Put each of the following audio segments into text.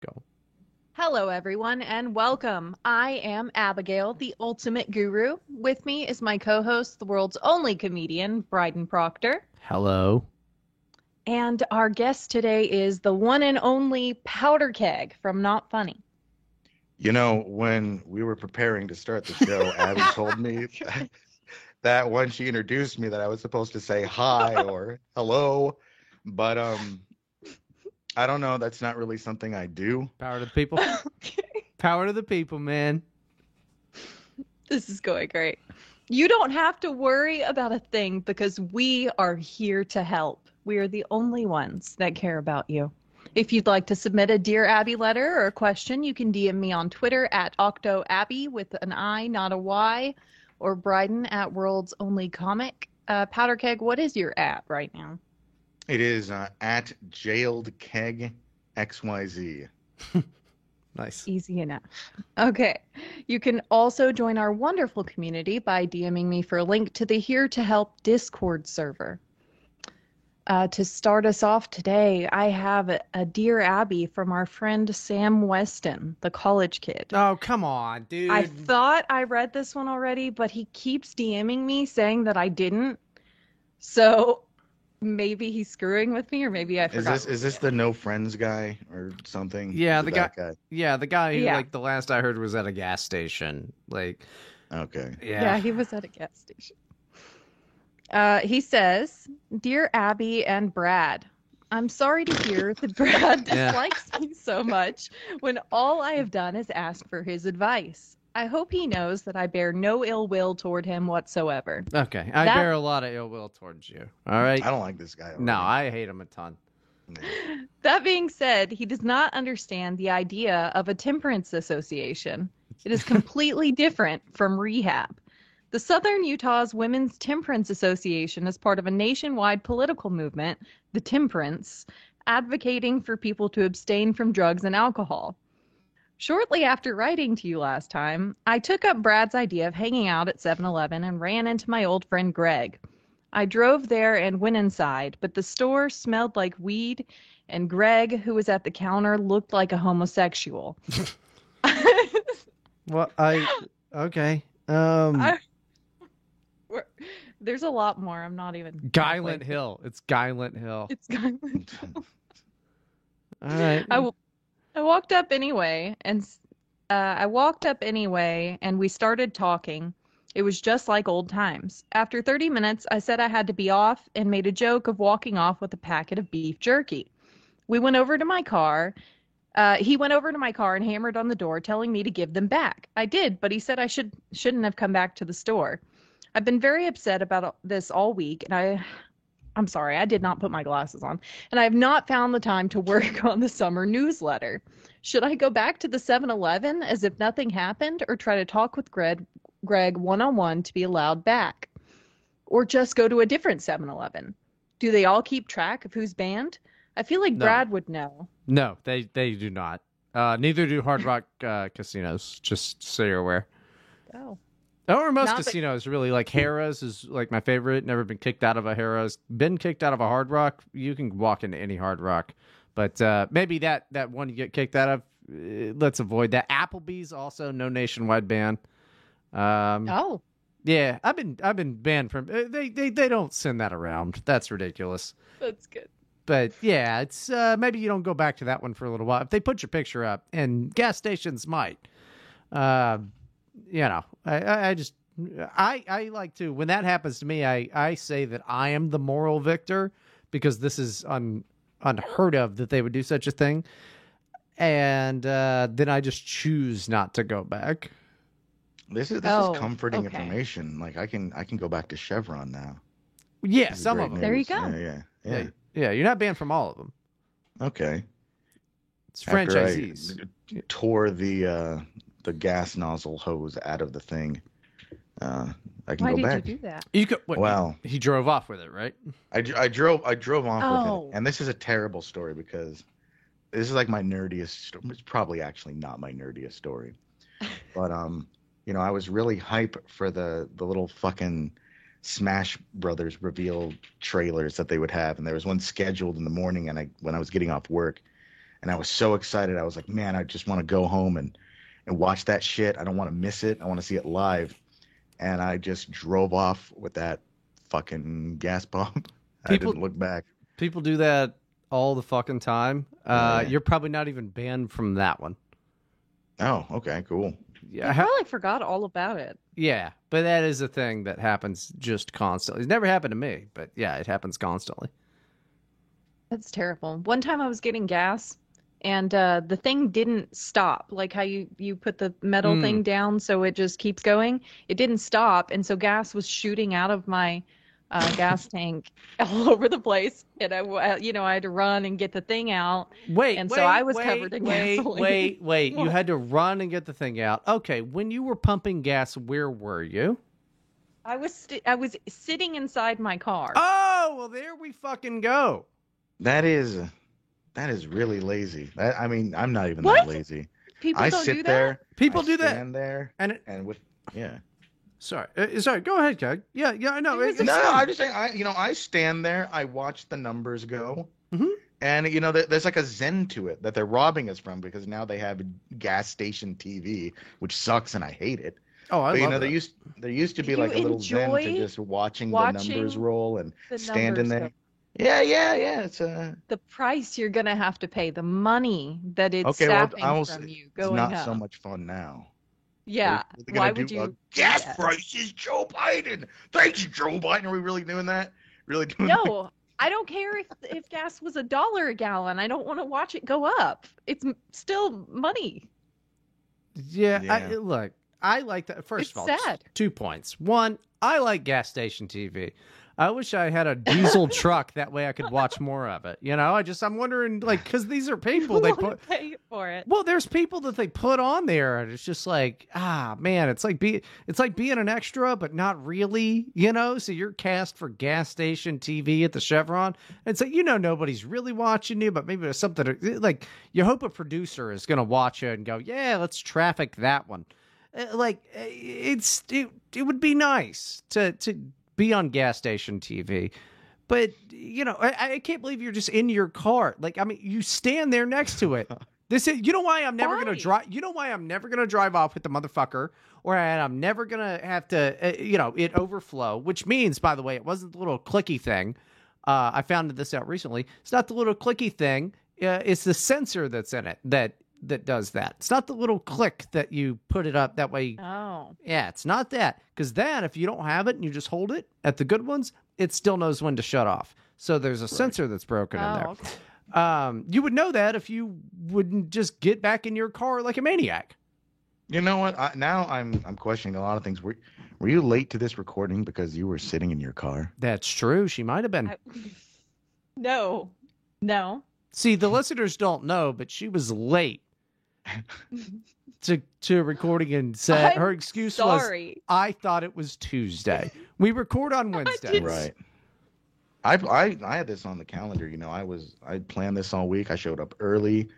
Go. Hello, everyone, and welcome. I am Abigail, the ultimate guru. With me is my co host, the world's only comedian, Bryden Proctor. Hello. And our guest today is the one and only Powder Keg from Not Funny. You know, when we were preparing to start the show, Abbi told me that, that when she introduced me that I was supposed to say hi or hello, but um I don't know, that's not really something I do. Power to the people. okay. Power to the people, man. This is going great. You don't have to worry about a thing because we are here to help. We are the only ones that care about you. If you'd like to submit a Dear Abby letter or a question, you can DM me on Twitter at OctoAbbi with an I, not a Y, or Bryden at World's Only Comic. Uh, Powder Keg, what is your at right now? It is uh, at jailed keg XYZ. Nice. Easy enough. Okay. You can also join our wonderful community by DMing me for a link to the Here to Help Discord server. Uh, to start us off today, I have a, a Dear Abby from our friend Sam Weston, the college kid. Oh, come on, dude. I thought I read this one already, but he keeps DMing me saying that I didn't. So maybe he's screwing with me, or maybe I Is forgot. this is this the no friends guy or something? Yeah, the guy, that yeah, the guy who Yeah. like the last I heard was at a gas station. Like, Okay. yeah. Yeah, he was at a gas station. Uh, he says, Dear Abby and Brad, I'm sorry to hear that Brad Yeah. dislikes me so much when all I have done is ask for his advice. I hope he knows that I bear no ill will toward him whatsoever. Okay, I That- bear a lot of ill will towards you. All right. I don't like this guy. No, already. I hate him a ton. That being said, he does not understand the idea of a temperance association. It is completely different from rehab. The Southern Utah's Women's Temperance Association is part of a nationwide political movement, the Temperance, advocating for people to abstain from drugs and alcohol. Shortly after writing to you last time, I took up Brad's idea of hanging out at 7 Eleven and ran into my old friend Greg. I drove there and went inside, but the store smelled like weed, and Greg, who was at the counter, looked like a homosexual. Well, I okay. Um, I- There's a lot more. I'm not even. Guylant. Hill. It's Guylant Hill. It's Guyland. All right. I, w- I walked up anyway, and uh, I walked up anyway, and we started talking. It was just like old times. After 30 minutes, I said I had to be off and made a joke of walking off with a packet of beef jerky. We went over to my car. Uh, he went over to my car and hammered on the door, telling me to give them back. I did, but he said I should shouldn't have come back to the store. I've been very upset about this all week, and I, I'm sorry, I did not put my glasses on and I have not found the time to work on the summer newsletter. Should I go back to the 7 Eleven as if nothing happened, or try to talk with Greg, Greg one on one to be allowed back? Or just go to a different 7 Eleven? Do they all keep track of who's banned? I feel like No. Brad would know. No, they they do not. Uh, neither do Hard Rock uh, casinos. Just so you're aware. Oh. Or most Not that- casinos, really. Like Harrah's is like my favorite. Never been kicked out of a Harrah's. Been kicked out of a Hard Rock. You can walk into any Hard Rock, but uh, maybe that that one you get kicked out of. uh, Let's avoid that. Applebee's also no nationwide ban. Um, Oh. yeah, I've been I've been banned from. uh, They they they don't send that around. That's ridiculous. That's good. But yeah, it's uh, maybe you don't go back to that one for a little while. If they put your picture up, and gas stations might, uh, you know, I, I, I just I I like to when that happens to me, I I say that I am the moral victor because this is un, unheard of that they would do such a thing, and uh, then I just choose not to go back. This is this Oh, is comforting okay. information. Like I can I can go back to Chevron now. Yeah, some of them. There you go. Yeah, yeah, yeah. Yeah, yeah, you're not banned from all of them. Okay. It's After I franchisees. tore the uh, the gas nozzle hose out of the thing. Uh, I can Why go did back. you do that? You could. What, Wow. He drove off with it, right? I, I drove I drove off Oh. with it, and this is a terrible story because this is like my nerdiest. sto- It's probably actually not my nerdiest story, but um, you know, I was really hype for the the little fucking Smash Brothers reveal trailers that they would have, and there was one scheduled in the morning, and I when I was getting off work, and I was so excited. I was like, man, I just want to go home and and watch that shit. I don't want to miss it. I want to see it live. And I just drove off with that fucking gas pump. I didn't look back. People do that all the fucking time. Uh, yeah. You're probably not even banned from that one. Oh, okay, cool. Yeah, I probably forgot all about it. yeah, but that is a thing that happens just constantly. It's never happened to me, but yeah, it happens constantly. That's terrible. One time I was getting gas and uh, the thing didn't stop. Like how you, you put the metal Mm. thing down so it just keeps going. It didn't stop. And so gas was shooting out of my uh, gas tank all over the place. And I, w- you know, I had to run and get the thing out. Wait, And so wait, I was wait, covered in wait, gasoline. Wait, wait, You had to run and get the thing out. Okay, when you were pumping gas, where were you? I was st- I was sitting inside my car. Oh, well, there we fucking go. That is that is really lazy. That, I mean, I'm not even What? that lazy. People I don't sit do that. there. People I do that, Stand there and it, and with yeah. sorry, uh, sorry. Go ahead, Keg. Yeah, yeah, I know. It was No, no. I'm just saying. I, you know, I stand there. I watch the numbers go, Mm-hmm. and you know, there's like a zen to it that they're robbing us from because now they have gas station TV, which sucks, and I hate it. oh, I but you know, that. there used there used to be You like a little zen to just watching, the numbers roll and standing there. go. Yeah, yeah, yeah. It's uh, The price you're gonna have to pay, the money that it's Okay, well, sapping I will from say you it's not up. so much fun now. Yeah. We're- we're Why would do you? gas that? prices, Joe Biden. Thanks, Joe Biden. Are we really doing that? Really doing that? No, I don't care if if gas was a dollar a gallon. I don't want to watch it go up. It's still money. Yeah, I, look, I like that. First It's of all, sad. two points. One, I like gas station TV. I wish I had a diesel truck that way I could watch more of it. You know, I just I'm wondering like because these are people they put. pay for it. Well, there's people that they put on there, and it's just like, ah, man, it's like be, it's like being an extra, but not really, you know. So you're cast for gas station TV at the Chevron, and so you know nobody's really watching you, but maybe there's something like you hope a producer is gonna watch it and go, yeah, let's traffic that one. Uh, Like uh, it's it, it would be nice to to be on gas station TV. But you know, I, I can't believe you're just in your car. Like, I mean, you stand there next to it. This is, you know, why I'm never gonna drive. You know why I'm never gonna drive off with the motherfucker, or I'm never gonna have to, uh, you know, it overflow. Which means, by the way, it wasn't the little clicky thing. Uh, I found this out recently. It's not the little clicky thing. Uh, it's the sensor that's in it that that does that. It's not the little click that you put it up that way. Oh, Yeah, it's not that. Because then, if you don't have it and you just hold it at the good ones, it still knows when to shut off. So there's a sensor that's broken in oh, there. okay. Um, you would know that if you wouldn't just get back in your car like a maniac. You know what? I, now I'm I'm questioning a lot of things. Were were you late to this recording because you were sitting in your car? That's true. She might have been. I- no, no. See, the listeners don't know, but she was late to to recording and said her I'm excuse was Sorry. I thought it was Tuesday. We record on Wednesday. Right. I I I had this on the calendar. You know, I was I planned this all week. I showed up early.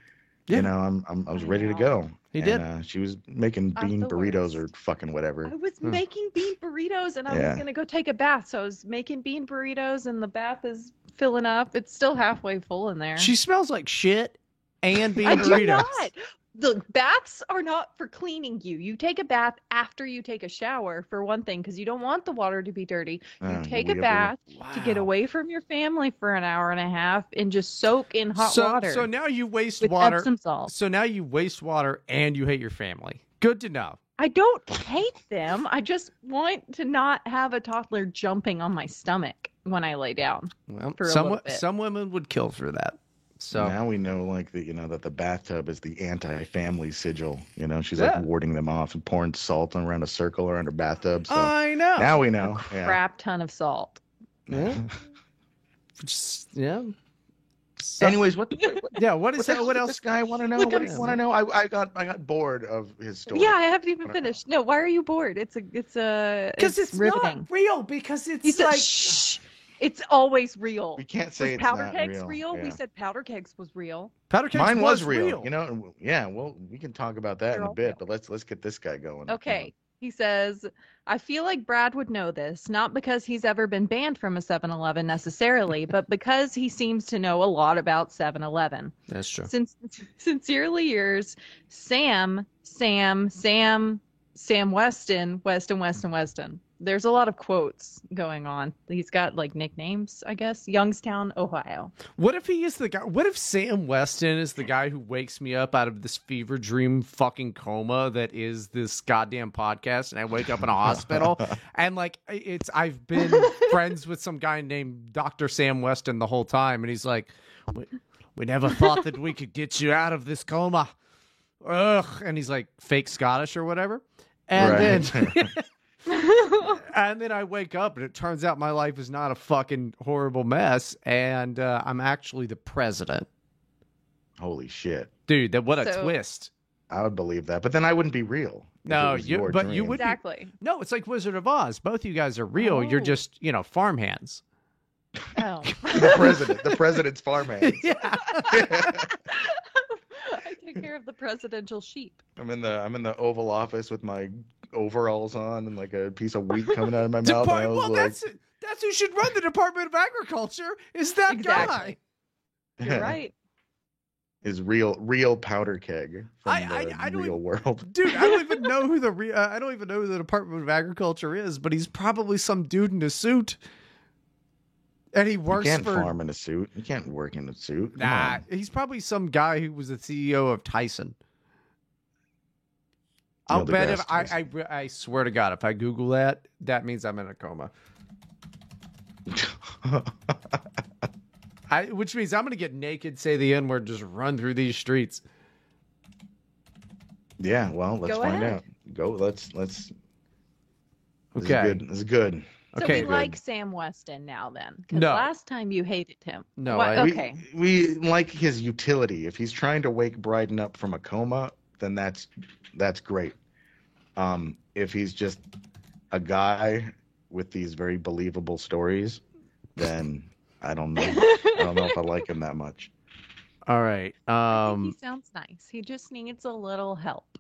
Yeah. You know, I'm, I'm I was I ready to go. He And, did. Uh, she was making I'm bean the burritos or fucking whatever. I was Hmm. making bean burritos and I Yeah. was gonna go take a bath. So I was making bean burritos and the bath is filling up. It's still halfway full in there. She smells like shit and bean I burritos. do not. The baths are not for cleaning you. You take a bath after you take a shower, for one thing, because you don't want the water to be dirty. You Oh, take a bath to get away from your family for an hour and a half and just soak in hot so, water So now you waste water. Epsom salt. So now you waste water and you hate your family. Good to know. I don't hate them. I just want to not have a toddler jumping on my stomach when I lay down. Well, For a some some women would kill for that. So now we know like the you know that the bathtub is the anti-family sigil. You know, she's Yeah. like warding them off and pouring salt around a circle around her bathtub. So I know. now we know. Yeah. Crap ton of salt. Yeah. Just- yeah. So- Anyways, what, the, yeah. What is what, that? What else? This guy want to know. Look What do you want to know? I, I got I got bored of his story. Yeah, I haven't even What about- finished. No, why are you bored? It's a it's a Because it's, riveting. not real. Because it's He said, like "Shh, it's always real." we can't say was it's powder not kegs real. real? We said powder kegs was real. powder kegs Mine was real, You know, and yeah. Well, we can talk about that They're in a bit, real. but let's let's get this guy going. Okay, He says, I feel like Brad would know this, not because he's ever been banned from a 7 Eleven necessarily, but because he seems to know a lot about 7 Eleven. That's true. Since sincerely yours, Sam, Sam, Sam, Sam Weston, Weston, Weston, Weston. There's a lot of quotes going on. He's got like nicknames, I guess. Youngstown, Ohio. What if he is the guy? What if Sam Weston is the guy who wakes me up out of this fever dream fucking coma that is this goddamn podcast, and I wake up in a hospital, and like it's I've been friends with some guy named Doctor Sam Weston the whole time, and he's like, we, we never thought that we could get you out of this coma, ugh, and he's like fake Scottish or whatever, and Right. then. and then I wake up and it turns out my life is not a fucking horrible mess, and uh, I'm actually the president. Holy shit. Dude, that what a So- twist! I would believe that. But then I wouldn't be real. No, you- your but you dream. would- be- exactly. No, it's like Wizard of Oz. Both you guys are real. You're Oh. just you know farmhands. Oh. the president, the president's farmhand. yeah. I take care of the presidential sheep. I'm in the I'm in the Oval Office with my overalls on and like a piece of wheat coming out of my mouth. And I Depart- was well, like, that's that's who should run the Department of Agriculture. Is that Exactly. guy? You're right. is real real powder keg from I- I- the I don't real even- world. Dude, I don't even know who the re- uh, I don't even know who the Department of Agriculture is, but he's probably some dude in a suit. And he works You can't for farm in a suit. You can't work in a suit. Come Nah, on. he's probably some guy who was the CEO of Tyson. Neil I'll bet if I, I I swear to God, if I Google that, that means I'm in a coma. I, which means I'm gonna get naked, say the N word, just run through these streets. yeah, well, let's Go find ahead. out. Go. Let's let's. This Okay. Is good. This is good. So Okay, we good. like Sam Weston now then. Because No. last time you hated him. No, What- I- okay. We, like his utility. If he's trying to wake Bryden up from a coma, then that's that's great. Um, if he's just a guy with these very believable stories, then I don't know. I don't know if I like him that much. All right. I think Um. he sounds nice. He just needs a little help.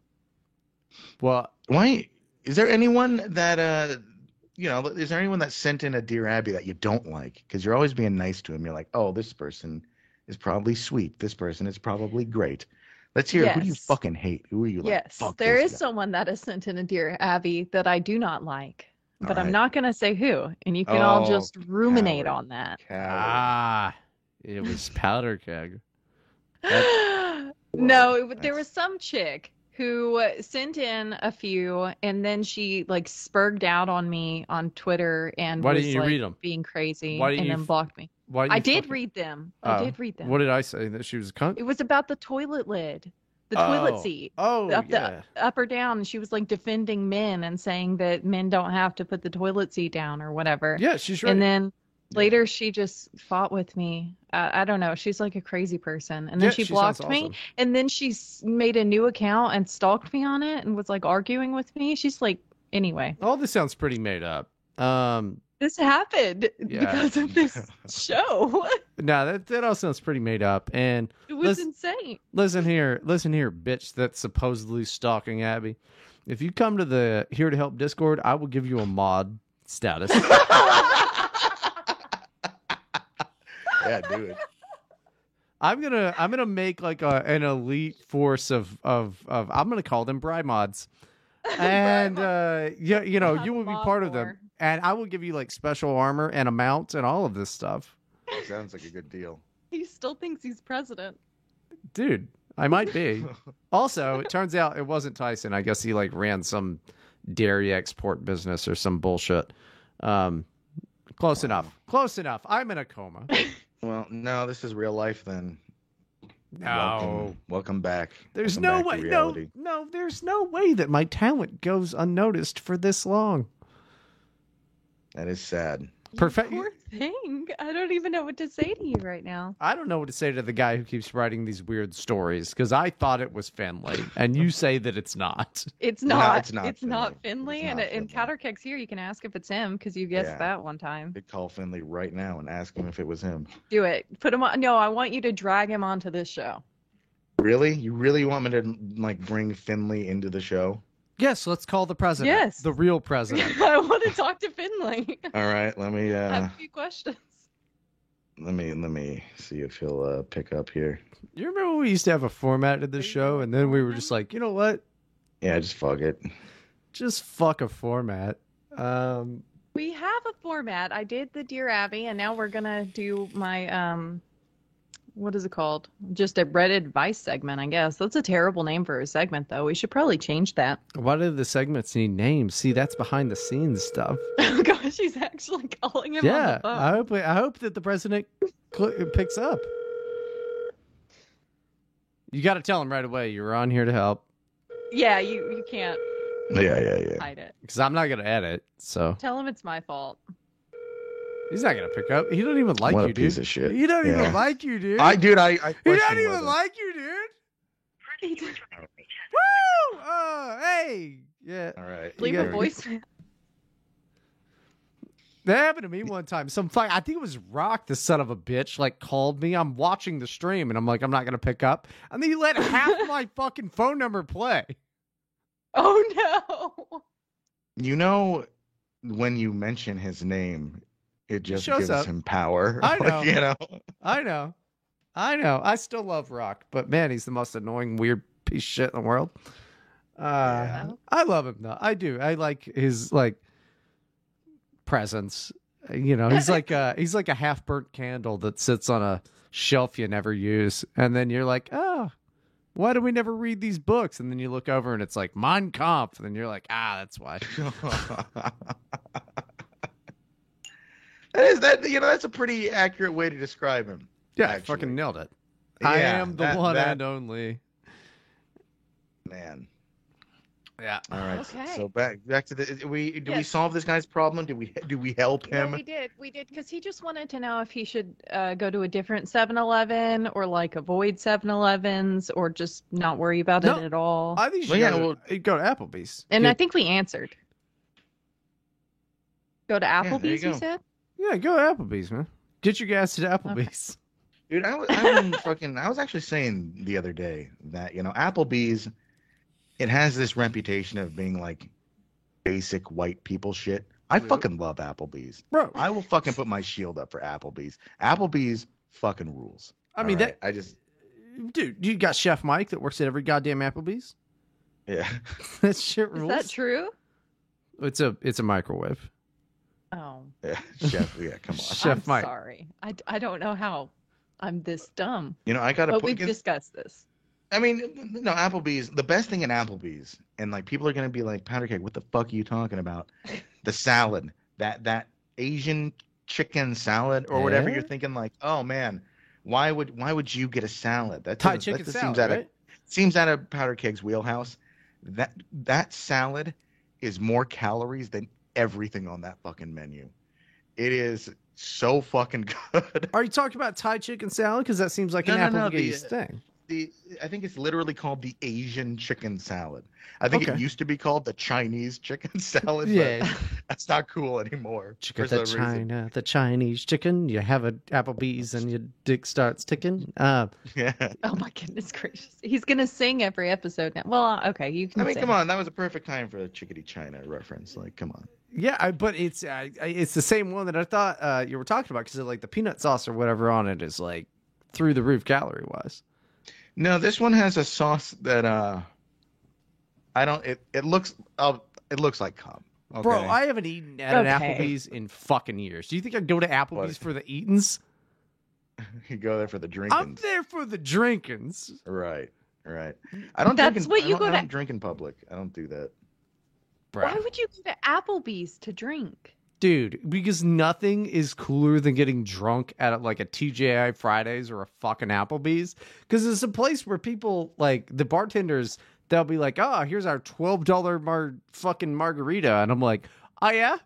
Well, Why is there anyone that uh you know, is there anyone that sent in a Dear Abby that you don't like? Because you're always being nice to him. You're like, oh, this person is probably sweet. This person is probably great. Let's hear who do you fucking hate? Who are you like? yes, "Fuck there this is guy." someone that is sent in a Dear Abby that I do not like. But I'm not going to say who. And you can all Oh, just ruminate coward. on that. Coward. ah, it was powder keg. no, it, there was some chick who uh, sent in a few and then she like spurged out on me on Twitter and Why was didn't you like, read 'em? being crazy Why and you then blocked me. Why? I did read them. I Oh, did read them. What did I say? That she was a cunt. It was about the toilet lid, the toilet Oh. seat. Oh up yeah. the up or down and she was like defending men and saying that men don't have to put the toilet seat down or whatever Yeah, she's right. and then later she just fought with me uh, i don't know she's like a crazy person and then Yeah, she sounds blocked me and then she made a new account and stalked me on it and was like arguing with me she's like anyway All this sounds pretty made up. Um, this happened Yeah. because of this show no, that that all sounds pretty made up. And it was Listen- insane listen here, listen here, bitch. That's supposedly stalking Abbi. If you come to the here to help Discord, I will give you a mod status. yeah, do it. I'm gonna I'm gonna make like a, an elite force of of of I'm gonna call them Bri mods. And uh yeah, you know, you will be mod part of them. And I will give you like special armor and a mount and all of this stuff. Sounds like a good deal. he still thinks he's president Dude, I might be. Also, it turns out it wasn't Tyson. I guess he like ran some dairy export business or some bullshit. Um, close enough. Close enough. I'm in a coma. Well, no, this is real life then. No, Welcome, welcome back. there's Welcome no back way. No, no, there's no way that my talent goes unnoticed for this long. That is sad. Perfect- poor thing i don't even know what to say to you right now I don't know what to say to the guy who keeps writing these weird stories because I thought it was Finley, and you say that it's not. It's No, not. it's not It's not Finley. Finley. It's and not and uh, Finley. Powder Keg's here. You can ask if it's him because you guessed Yeah. that one time. Could call Finley right now and ask him if it was him. Do it. Put him on. No, I want you to drag him onto this show. Really? You really want me to like bring Finley into the show? Yes, let's call the president. Yes. The real president. I want to talk to Finley. All right, let me I have uh, a few questions. let me let me see if he'll uh, pick up here. you remember when we used to have a format to this show and then we were just like, you know what? Yeah, just fuck it. Just fuck a format. Um We have a format. I did the Dear Abby, and now we're gonna do my um, what is it called? Just a Reddit advice segment, I guess. That's a terrible name for a segment, though. We should probably change that. why do the segments need names? See, that's behind the scenes stuff. Oh gosh, she's actually calling him yeah, on the phone. I hope I hope that the president cl- picks up. You got to tell him right away you're on here to help Yeah, you you can't Yeah, yeah, yeah. hide it. because I'm not gonna edit. So Tell him it's my fault. He's not gonna pick up. He don't even like what you, a piece dude. of shit. He don't Yeah. even like you, dude. I, dude, I, I he don't even whether- like you, dude. He Woo! Oh, hey, yeah. All right. leave a gotta- voice. That happened to me one time. Some fuck, I think it was Rock, the son of a bitch, like called me. I'm watching the stream and I'm like, I'm not gonna pick up. And then he let half my fucking phone number play. Oh no! You know, when you mention his name, it just shows gives up. him power. I Like, know. you know. I know. I know. I still love Rock, but man, he's the most annoying, weird piece of shit in the world. Uh, Yeah. I love him though. I do. I like his like presence. You know, he's like a he's like a half burnt candle that sits on a shelf you never use, and then you're like, oh, why do we never read these books? And then you look over and it's like Mein Kampf, and then you're like, ah, that's why. that is that. You know, that's a pretty accurate way to describe him. Yeah, I fucking nailed it. I am the that- one that- and only. Man. Yeah. All right. so- Okay. So back back to the we do we solve this guy's problem? Do we do we help Yeah, him? we did. We did because he just wanted to know if he should uh, go to a different 7-Eleven or like avoid 7-Elevens or just not worry about No, it at all. I think you Well, should yeah, go, to, well- go to Applebee's. and Get- I think we answered. Go to there you Applebee's, you said? Yeah, go to Applebee's, man. Get your gas at Applebee's. Dude, I was, I was fucking. I was actually saying the other day that you know Applebee's, it has this reputation of being like basic white people shit. I Yeah. fucking love Applebee's. Bro, I will fucking put my shield up for Applebee's. Applebee's fucking rules. I mean All right? that I just dude, you got Chef Mike that works at every goddamn Applebee's. yeah. that shit rules. Is that true? It's a it's a microwave. Yeah. Chef, yeah, come on. Chef I'm Mike. sorry. I, I don't know how I'm this dumb. You know, I gotta But put. we've discussed this. I mean, no, Applebee's. The best thing in Applebee's, and like people are gonna be like, "Powder Keg, what the fuck are you talking about?" The salad, that that Asian chicken salad or whatever. Yeah. You're thinking like, "Oh man, why would why would you get a salad?" That Thai chicken that just salad, seems out right? of seems out of Powder Keg's wheelhouse. That that salad is more calories than everything on that fucking menu. It is so fucking good. Are you talking about Thai chicken salad? Because that seems like No, an no, no, the- Applebee's thing. the I think it's literally called the Asian chicken salad. I think Okay. it used to be called the Chinese chicken salad, Yeah. but that's not cool anymore. Chicken the some reason. China, the Chinese chicken. You have an Applebee's and your dick starts ticking. Uh, Yeah. Oh my goodness gracious. He's going to sing every episode now. Well, uh, okay, you can I mean, sing. come on, that was a perfect time for a Chickadee China reference. Like, come on. Yeah, I, but it's uh, it's the same one that I thought uh, you were talking about because like the peanut sauce or whatever on it is like through the roof calorie wise. No, this one has a sauce that uh I don't it it looks uh, it looks like cum. Okay? Bro, I haven't eaten at an Okay. Applebee's in fucking years. Do you think I'd go to Applebee's What? for the eatins? you go there for the drinkins. I'm drinking. there for the drinkins. Right. Right. I don't That's drink in, what I you don't, go I to- don't drink in public. I don't do that. Why would you go to Applebee's to drink? Dude, because nothing is cooler than getting drunk at like a TGI Fridays or a fucking Applebee's. Because it's a place where people like the bartenders, they'll be like, "Oh, here's our twelve dollar mar fucking margarita," and I'm like, "Oh yeah."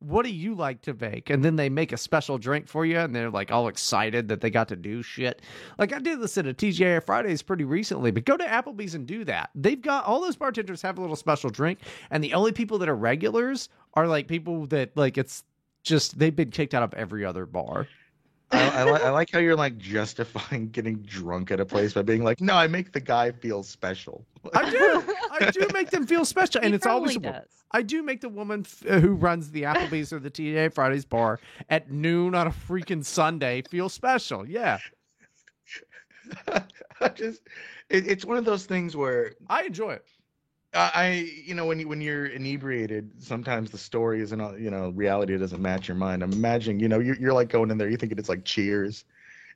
What do you like to bake? And then they make a special drink for you, and they're like all excited that they got to do shit. Like I did this at a TGI Fridays pretty recently, but go to Applebee's and do that. They've got all those bartenders have a little special drink, and the only people that are regulars are like people that like it's just they've been kicked out of every other bar. I, I, li- I like how you're like justifying getting drunk at a place by being like, no, I make the guy feel special. I do. I do make them feel special, and He it's always a probably woman. does. I do make the woman f- uh, who runs the Applebee's or the TGI Fridays bar at noon on a freaking Sunday feel special. Yeah, I just, it, it's one of those things where I enjoy it. I, I, you know, when you when you're inebriated, sometimes the story isn't, you know, reality doesn't match your mind. I'm imagining, you know, you're, you're like going in there, you thinking it's like Cheers,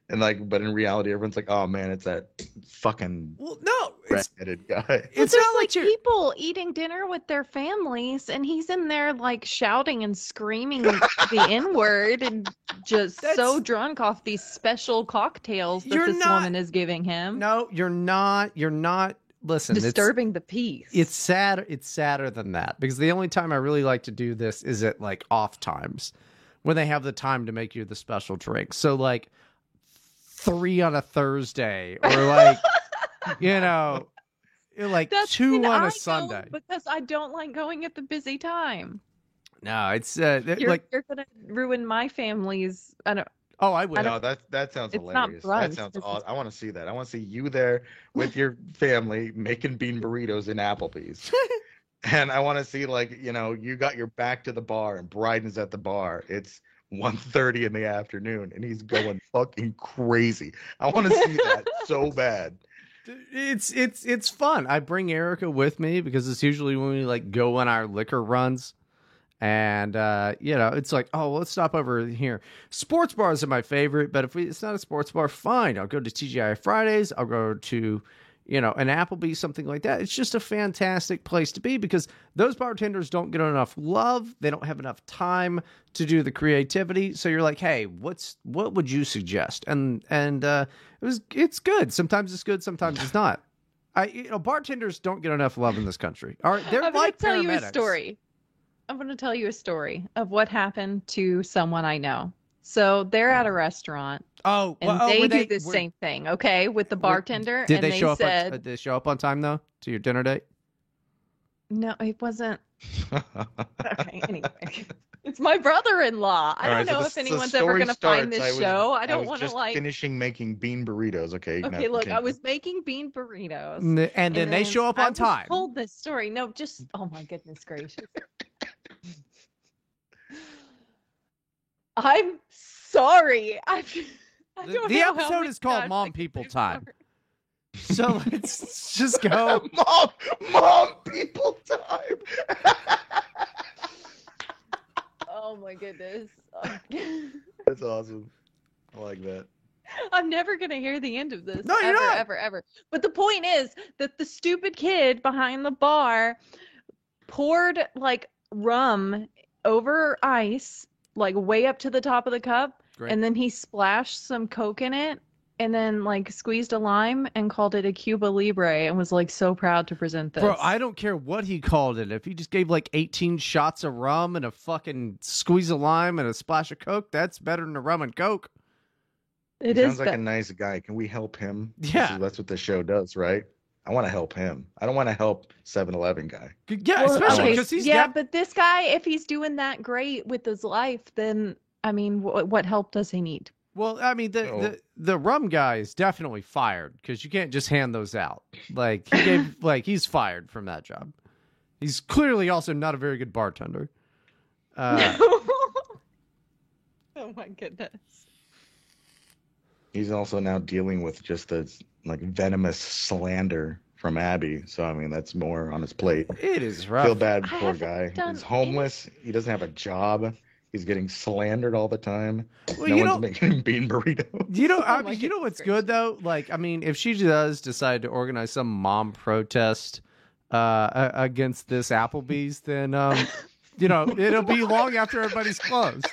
and like, but in reality, everyone's like, oh man, it's that fucking Well, no, it's redheaded guy. But it's not like like you're. people eating dinner with their families, and he's in there like shouting and screaming the N word and just so drunk off these special cocktails that You're this not- woman is giving him, No, you're not. You're not. Listen, disturbing the peace. It's sad. It's sadder than that because the only time I really like to do this is at like off times when they have the time to make you the special drink. So like three on a Thursday or like you know like That's two on I a Sunday. because I don't like going at the busy time. No, it's uh, You're, like you're gonna ruin my family's. I don't. Oh, I would. I No, that that sounds It's not hilarious. brunch, That sounds this aw- is- I want to see that. I want to see you there with your family making bean burritos in Applebee's. and I want to see like, you know, you got your back to the bar and Bryden's at the bar. It's 1:30 in the afternoon and he's going fucking crazy. I want to see that so bad. It's it's it's fun. I bring Erica with me because it's usually when we like go on our liquor runs. And uh, you know, it's like, oh, let's stop over here. Sports bars are my favorite, but if we, it's not a sports bar, fine. I'll go to TGI Fridays. I'll go to, you know, an Applebee's, something like that. It's just a fantastic place to be because those bartenders don't get enough love. They don't have enough time to do the creativity. So you're like, hey, what's what would you suggest? And and uh, it was it's good. Sometimes it's good, sometimes it's not. I you know bartenders don't get enough love in this country. All right, they're I'm like tell you a story. I'm going to tell you a story of what happened to someone I know. So they're at a restaurant Oh, and well, oh, they do the same thing, okay, with the bartender. Did and they, they show up? on, uh, did they show up on time though to your dinner date? no, it wasn't. Okay, anyway. It's my brother-in-law. I don't so know the- if anyone's ever going to find this I was- show. I I don't want to just like. finishing making bean burritos. Okay. Okay, look, I was making bean burritos. N- And, then they show up on was time. Told this story. No, just oh my goodness gracious. I'm sorry. I, I The- don't the know episode many is called Mom I People Time. So let's just go. mom, mom, people time. Oh my goodness. That's awesome. I like that. I'm never gonna hear the end of this. No, you're ever, not. ever, ever. But the point is that the stupid kid behind the bar poured like rum over ice, like way up to the top of the cup, Great. and then he splashed some coke in it and then like squeezed a lime and called it a Cuba Libre and was like so proud to present this. Bro, I don't care what he called it. If he just gave like 18 shots of rum and a fucking squeeze of lime and a splash of Coke, that's better than a rum and Coke. it he is sounds like a nice guy. Can we help him? Yeah. that's what the show does, right? I want to help him. I don't want to help 7-Eleven guy. Yeah, Well, especially okay, because he's yeah, got- but this guy, if he's doing that great with his life, then I mean, wh- what help does he need? Well, I mean, the, No. the the rum guy is definitely fired because you can't just hand those out. Like he gave, like he's fired from that job. He's clearly also not a very good bartender. Uh, oh my goodness. He's also now dealing with just the like venomous slander from Abbi. So I mean, that's more on his plate. it is rough. Feel bad, I poor guy. He's homeless. He doesn't have a job. He's getting slandered all the time. Well, no you one's know, making him bean burritos. you know, Oh I my mean, you know what's good though. Like, I mean, if she does decide to organize some mom protest uh, against this Applebee's, then um, you know, it'll be long after everybody's closed.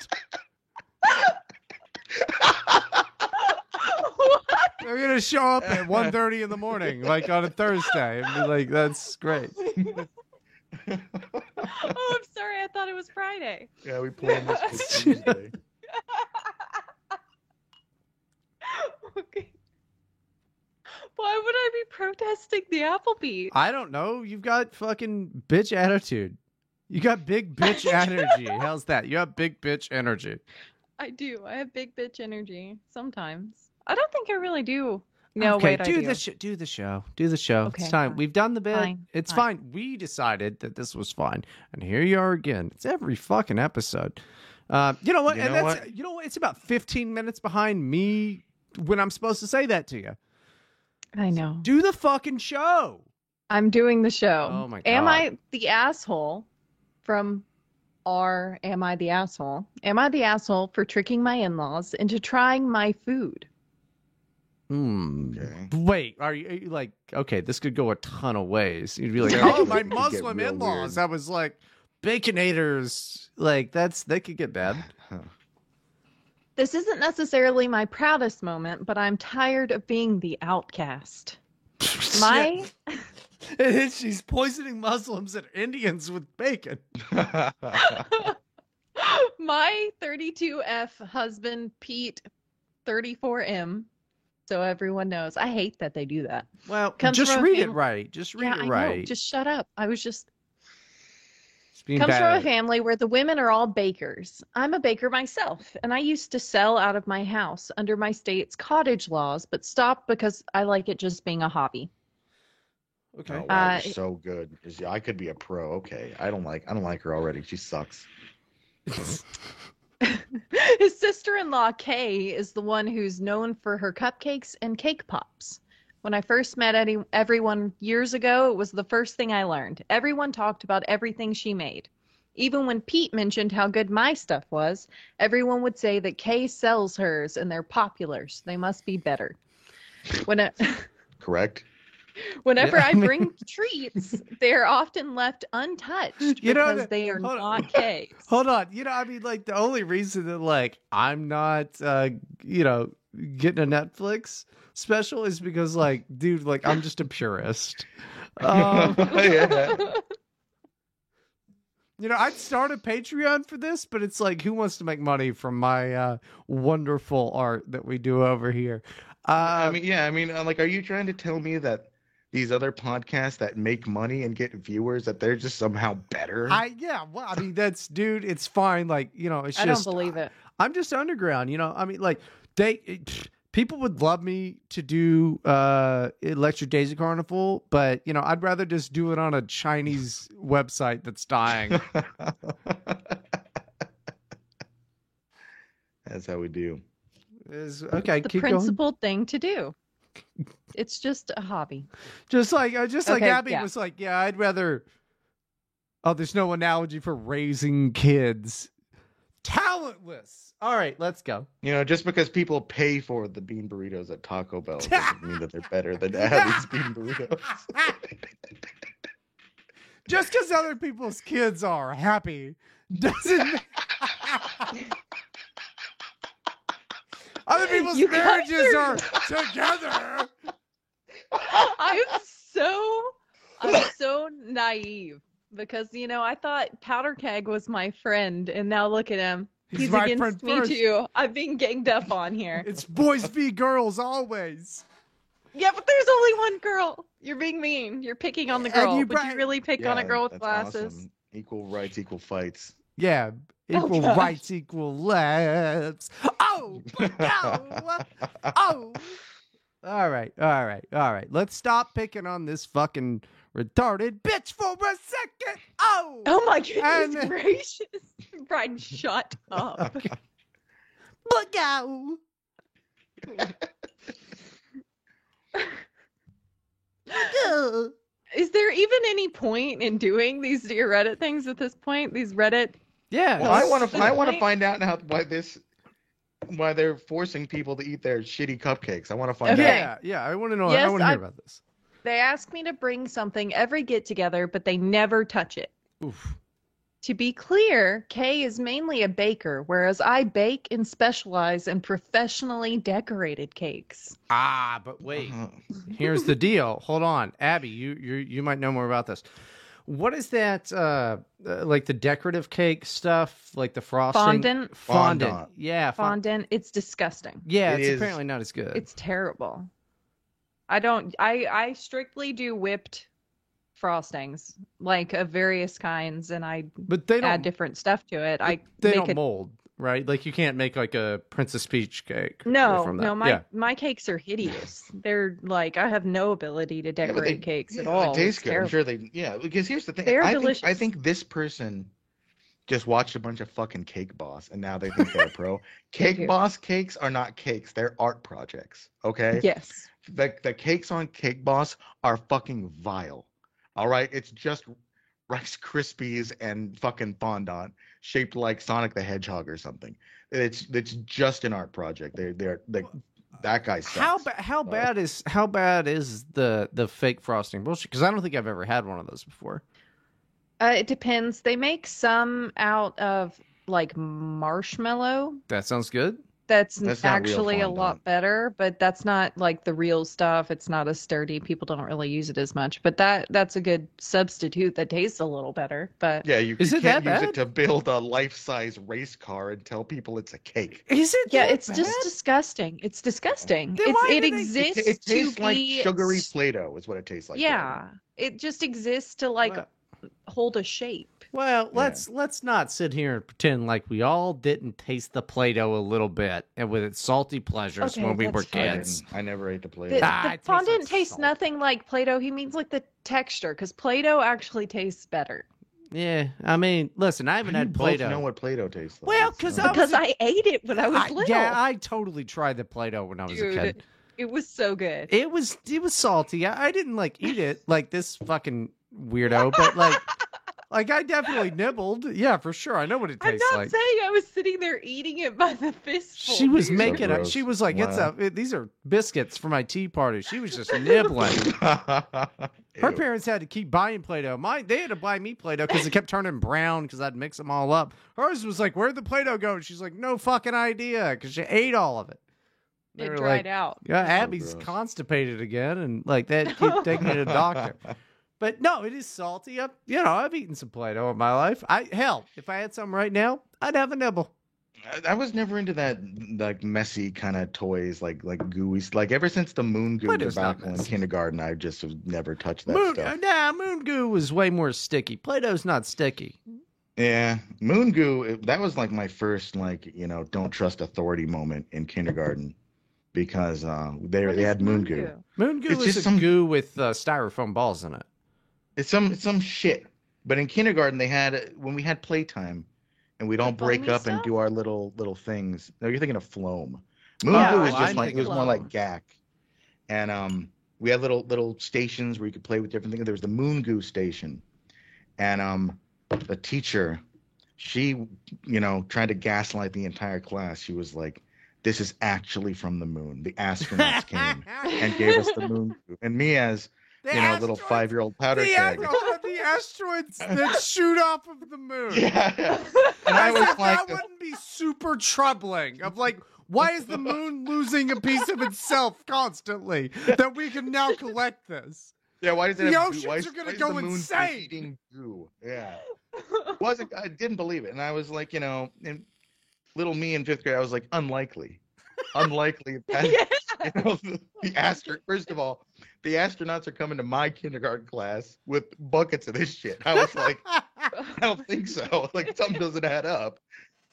what? They're gonna show up at 1.30 in the morning, like on a Thursday, and be like, "That's great." Oh, I'm sorry. I thought it was Friday. yeah, we planned this for Tuesday. okay. Why would I be protesting the Applebee's? I don't know. You've got fucking bitch attitude. You got big bitch energy. How's that? You have big bitch energy. I do. I have big bitch energy sometimes. I don't think I really do. No, okay, wait, I do do. the sh- do the show. Do the show. Okay, it's time. fine. We've done the bit. Fine, It's fine. fine. We decided that this was fine, and here you are again. It's every fucking episode. Uh, you know what? You and know that's you know what? It's about fifteen minutes behind me when I'm supposed to say that to you. I know. Do the fucking show. I'm doing the show. Oh my god. Am I the asshole from R Am I the Asshole? Am I the asshole for tricking my in laws into trying my food? Hmm. Okay. Wait, are you, are you like okay? This could go a ton of ways. You'd be like, Yeah, oh, my Muslim in-laws. weird. I was like, baconators. Like that's they could get bad. This isn't necessarily my proudest moment, but I'm tired of being the outcast. My And she's poisoning Muslims and Indians with bacon. my 32F husband Pete 34M. So everyone knows. I hate that they do that. Well, Comes just from a Reddit right. Just read yeah, it I right. know. Just shut up. I was just It's being comes from a family where the women are all bakers. I'm a baker myself, and I used to sell out of my house under my state's cottage laws, but stopped because I like it just being a hobby. Okay. Oh, wow, Uh, so good. yeah, I could be a pro. Okay, I don't like. I don't like her already. She sucks. His sister-in-law Kay is the one who's known for her cupcakes and cake pops. When I first met any, everyone years ago, it was the first thing I learned. Everyone talked about everything she made. Even when Pete mentioned how good my stuff was, everyone would say that Kay sells hers and they're popular, so they must be better. When I, Correct. whenever Yeah, I I mean- bring treats, they are often left untouched You know because that- they are hold on. not Kay's. Hold on. You know, I mean, like the only reason that like I'm not, uh, you know, getting a Netflix special is because like, dude, like I'm just a purist. Um, yeah. you know, I'd start a Patreon for this, but it's like, who wants to make money from my uh, wonderful art that we do over here? Uh, I mean, yeah. I mean, uh, like, are you trying to tell me that these other podcasts that make money and get viewers that they're just somehow better? I yeah, well, I mean that's dude, it's fine. Like you know, it's I just don't believe it. I'm just underground. You know, I mean, like they it- people would love me to do uh Electric Daisy Carnival, but you know, I'd rather just do it on a Chinese website that's dying. That's how we do. Is okay, the keep going. principled thing to do. It's just a hobby. Just like uh, just like Abbi yeah. was like, yeah, I'd rather. Oh, there's no analogy for raising kids. Talentless. All right, let's go. You know, just because people pay for the bean burritos at Taco Bell doesn't mean that they're better than Abbi's bean burritos. Just because other people's kids are happy doesn't. mean- other people's You marriages are- are together. I'm so I'm so naive because you know I thought Powder Keg was my friend, and now look at him. He's He's, my against friend me first. too. I'm being ganged up on here. It's boys v girls always. Yeah, but there's only one girl. You're being mean. You're picking on the And girl. you Would bri- you really pick on a girl with glasses? awesome. Equal rights, equal fights. Yeah, equal God. rights, equal lives. Oh, no. oh. All right, all right, all right. Let's stop picking on this fucking retarded bitch for a second. Oh. Oh my goodness And- gracious. Brian, shut up. Look out. Is there even any point in doing these dear Reddit things at this point? These Reddit Yeah. Well, I want to. I want to find out now why this, why they're forcing people to eat their shitty cupcakes. I want to find Okay. out. Yeah, yeah. I want to know. I want to hear about this. They ask me to bring something every get together, but they never touch it. Oof. To be clear, Kay is mainly a baker, whereas I bake and specialize in professionally decorated cakes. Ah, but wait. Uh-huh. Here's the deal. Hold on, Abbi. You you you might know more about this. What is that? Uh, uh, like the decorative cake stuff, like the frosting. Fondant? Fondant. Fondant. Yeah. fon- Fondant, it's disgusting. Yeah, It it's is- apparently not as good. It's terrible. I don't I I strictly do whipped frostings, like of various kinds, and I but they don't. add different stuff to it. I they make don't it mold, right? Like you can't make like a Princess Peach cake. No, from that. no, my yeah. my cakes are hideous. They're like I have no ability to Yeah, decorate they- cakes at all. They taste good. I'm sure they. Yeah, because here's the thing. They're I think, I think this person just watched a bunch of fucking Cake Boss, and now they think they're a pro. Cake. Boss cakes are not cakes; they're art projects. Okay. Yes. The the cakes on Cake Boss are fucking vile. All right, it's just Rice Krispies and fucking fondant shaped like Sonic the Hedgehog or something. It's it's just an art project. They they're they, that guy sucks. How ba- how bad is how bad is the the fake frosting bullshit? Because I don't think I've ever had one of those before. Uh, it depends. They make some out of like marshmallow. That sounds good. That's, That's actually a lot fondant. better, but that's not like the real stuff. It's not as sturdy. People don't really use it as much. But that that's a good substitute that tastes a little better. But Yeah, you, Is you it can't that use bad? it to build a life-size race car and tell people it's a cake. Is it? yeah, that it's just disgusting. It's disgusting. Then It's, it do they- It- It, exists it tastes to like be sugary s- Play-Doh is what it tastes like. to me. yeah, it just exists to like Well- hold a shape. Well, let's let's not sit here and pretend like we all didn't taste the Play-Doh a little bit and with its salty pleasures Okay, when we were fine. I, kids. I never ate the The, Play-Doh. Ah, the it tastes fondant like tastes salt. nothing like Play-Doh. He means like the texture, because Play-Doh actually tastes better. Yeah, I mean, listen, I haven't You had Play-Doh. know what Play-Doh tastes like. Well, It's 'cause not- I was Because a- I ate it when I was I- little. yeah, I totally tried the Play-Doh when I was a kid. It was so good. It was it was salty. I, I didn't like eat it like this fucking weirdo, but like like I definitely nibbled. Yeah, for sure. I know what it tastes like. I'm not like. saying I was sitting there eating it by the fistful. She was dude. making it. gross. She was like, "It's Wow. a. These are biscuits for my tea party." She was just nibbling. Her parents had to keep buying Play-Doh. My they had to buy me Play-Doh because it kept turning brown because I'd mix them all up. Hers was like, "Where'd the Play-Doh go?" And she's like, "No fucking idea," because she ate all of it. They It were dried like, out. Yeah, Abbi's gross. constipated again, and like that had keep taking her to the doctor. But no, it is salty. I've, you know, I've eaten some Play-Doh in my life. I hell, if I had some right now, I'd have a nibble. I- I was never into that like messy kind of toys, like like gooey. like ever since the moon goo Play-Doh's not in kindergarten. I just have never touched that Moon, stuff. nah, Moon Goo was way more sticky. Play-Doh's not sticky. Yeah, moon goo. it- That was like my first like you know don't trust authority moment in kindergarten because uh, they What they had moon goo. Moon Goo It's is just a some- goo with uh, styrofoam balls in it. It's some it's some shit. But in kindergarten they had when we had playtime, and we'd all break up and do our little little things. No, you're thinking of Floam. Moon Oh, goo was I'm just like it was more like Gak, and um we had little little stations where you could play with different things. There was the Moon Goo station, and um the teacher, she you know tried to gaslight the entire class. She was like, "This is actually from the moon. The astronauts came." And gave us the moon, goo. and me as The you know, little five-year-old powder the, keg. the asteroids that shoot off of the moon. Yeah, yeah. And I As was like, that wouldn't be super troubling. Of like, why is the moon losing a piece of itself constantly? That we can now collect this. yeah, why does it The have oceans why, are gonna go insane. eating goo? Yeah, wasn't I didn't believe it, and I was like, you know, in little me in fifth grade, I was like, unlikely, unlikely. That, yeah. you know, the, the astro. First of all, the astronauts are coming to my kindergarten class with buckets of this shit. I was like, I don't think so. Like something doesn't add up.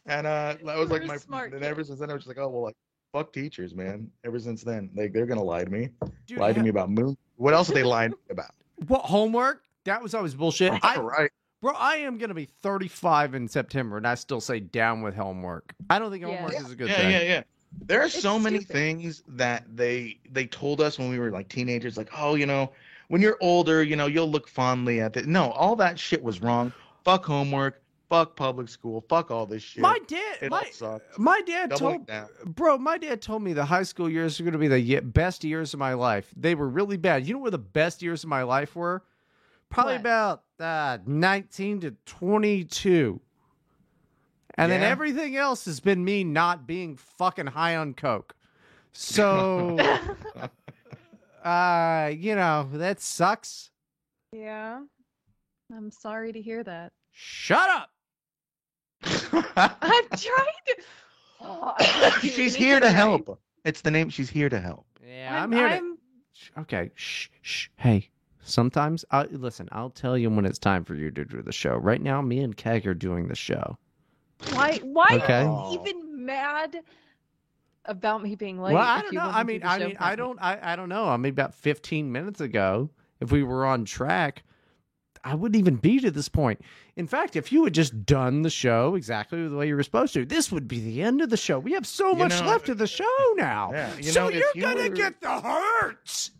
And uh that was like You're my smart and ever since then I was just like, oh well like fuck teachers, man. Ever since then. Like they're gonna lie to me. Dude, lie to me about moon. What else are they lying about? What homework? That was always bullshit. I, right. bro, I am gonna be 35 in September, and I still say down with homework. I don't think Yeah. homework is a good yeah, thing. yeah, yeah. There are It's so many stupid. things that they they told us when we were like teenagers, like, oh, you know, when you're older, you know, you'll look fondly at it. No, all that shit was wrong. Fuck homework. Fuck public school. Fuck all this shit. My dad, it my, my dad Doubling told, down. bro, my dad told me the high school years are going to be the best years of my life. They were really bad. You know where the best years of my life were? Probably What? about uh, 19 to 22. And then everything else has been me not being fucking high on coke. So, uh, you know, that sucks. yeah. I'm sorry to hear that. Shut up. I'm trying to. Oh, I can't she's here to right. help. It's the name. She's here to help. Yeah, I'm, here to I'm- Shh, Okay. Shh, shh. Hey, sometimes I listen. I'll tell you when it's time for you to do the show. Right now, me and Keg are doing the show. Why? Why Okay. are you even mad about me being late? well, I don't know. I mean, I mean, I don't, I, I don't know. I mean, about 15 minutes ago, if we were on track, I wouldn't even be to this point. In fact, if you had just done the show exactly the way you were supposed to, this would be the end of the show. We have so You much know, left of the show now. Yeah, you so know, you're you gonna were- get the hurts.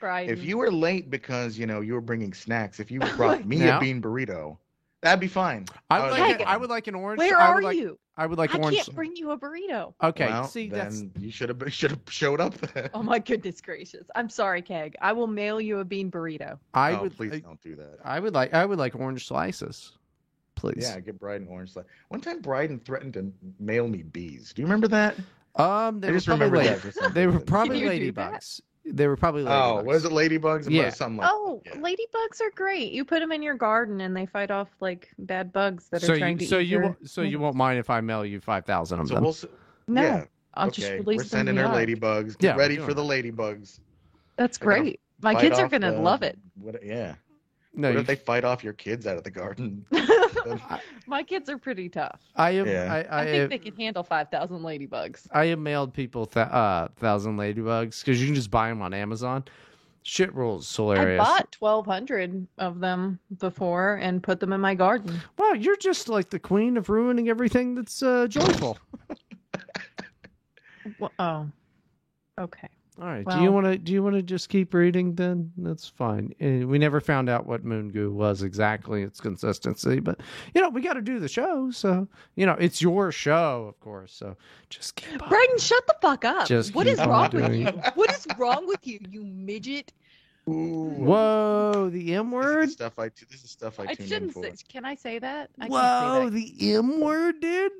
Right. If you were late because you know you were bringing snacks, if you brought me Now? a bean burrito, that'd be fine. I I would like, like- a- I would like an orange. Where I are would like, you? I would like I orange. I can't bring you a burrito. Okay, well, see, then that's you should have should have showed up then. Oh my goodness gracious! I'm sorry, Keg. I will mail you a bean burrito. I oh, would. please I, don't do that. I would like. I would like orange slices, please. Yeah, get Bryden orange slice. One time, Bryden threatened to mail me bees. Do you remember that? Um, they I were just probably remember lady- that They were probably Can that? ladybugs. They were probably Oh, ladybugs. was it ladybugs? Yeah. Something like Oh. Yeah. ladybugs are great. You put them in your garden and they fight off like bad bugs that so are trying you, to so eat you, your won't, so you won't mind if I mail you five thousand of So them? we'll. No, yeah. I'll okay. just release We're them sending in the our ladybugs. Get Yeah, ready for the ladybugs. That's They're great. My kids are gonna the- love it. What, yeah. no, what you, if they fight off your kids out of the garden? My kids are pretty tough. I have. Yeah. I, I, I, think have, they can handle five thousand ladybugs. I have mailed people th- uh thousand ladybugs because you can just buy them on Amazon. Shit rules, hilarious. I bought twelve hundred of them before and put them in my garden. Wow, you're just like the queen of ruining everything that's uh, joyful. Wha- Oh, okay. All right. do you want to? Do you want to just keep reading? Then that's fine. Uh, we never found out what moon goo was exactly, its consistency, but you know we got to do the show, so you know it's your show, of course. So just keep on. Bryden, shut the fuck up. Just what keep is on wrong with you? What is wrong with you, you midget? Ooh. Whoa, the M word. stuff I. This is stuff I, I tune in shouldn't for. say. Can I say that? I Whoa, can't say that. the M word, dude.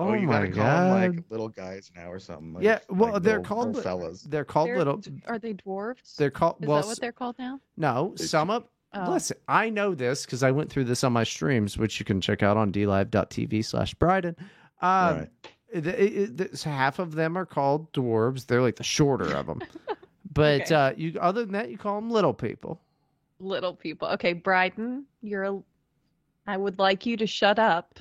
Oh, Oh, you my gotta call god. them like little guys now or something. Like, Yeah, well, like they're little- called little fellas. they're called They're- little. Are they dwarves? They're called. Is well, that what they're called now? no. Some of. Oh. Listen, I know this because I went through this on my streams, which you can check out on dlive.tv slash Bryden. Um, Right. so half of them are called dwarves. They're like the shorter of them. But Okay. uh, you, other than that, you call them little people. Little people. Okay, Bryden, you're a. I would like you to shut up,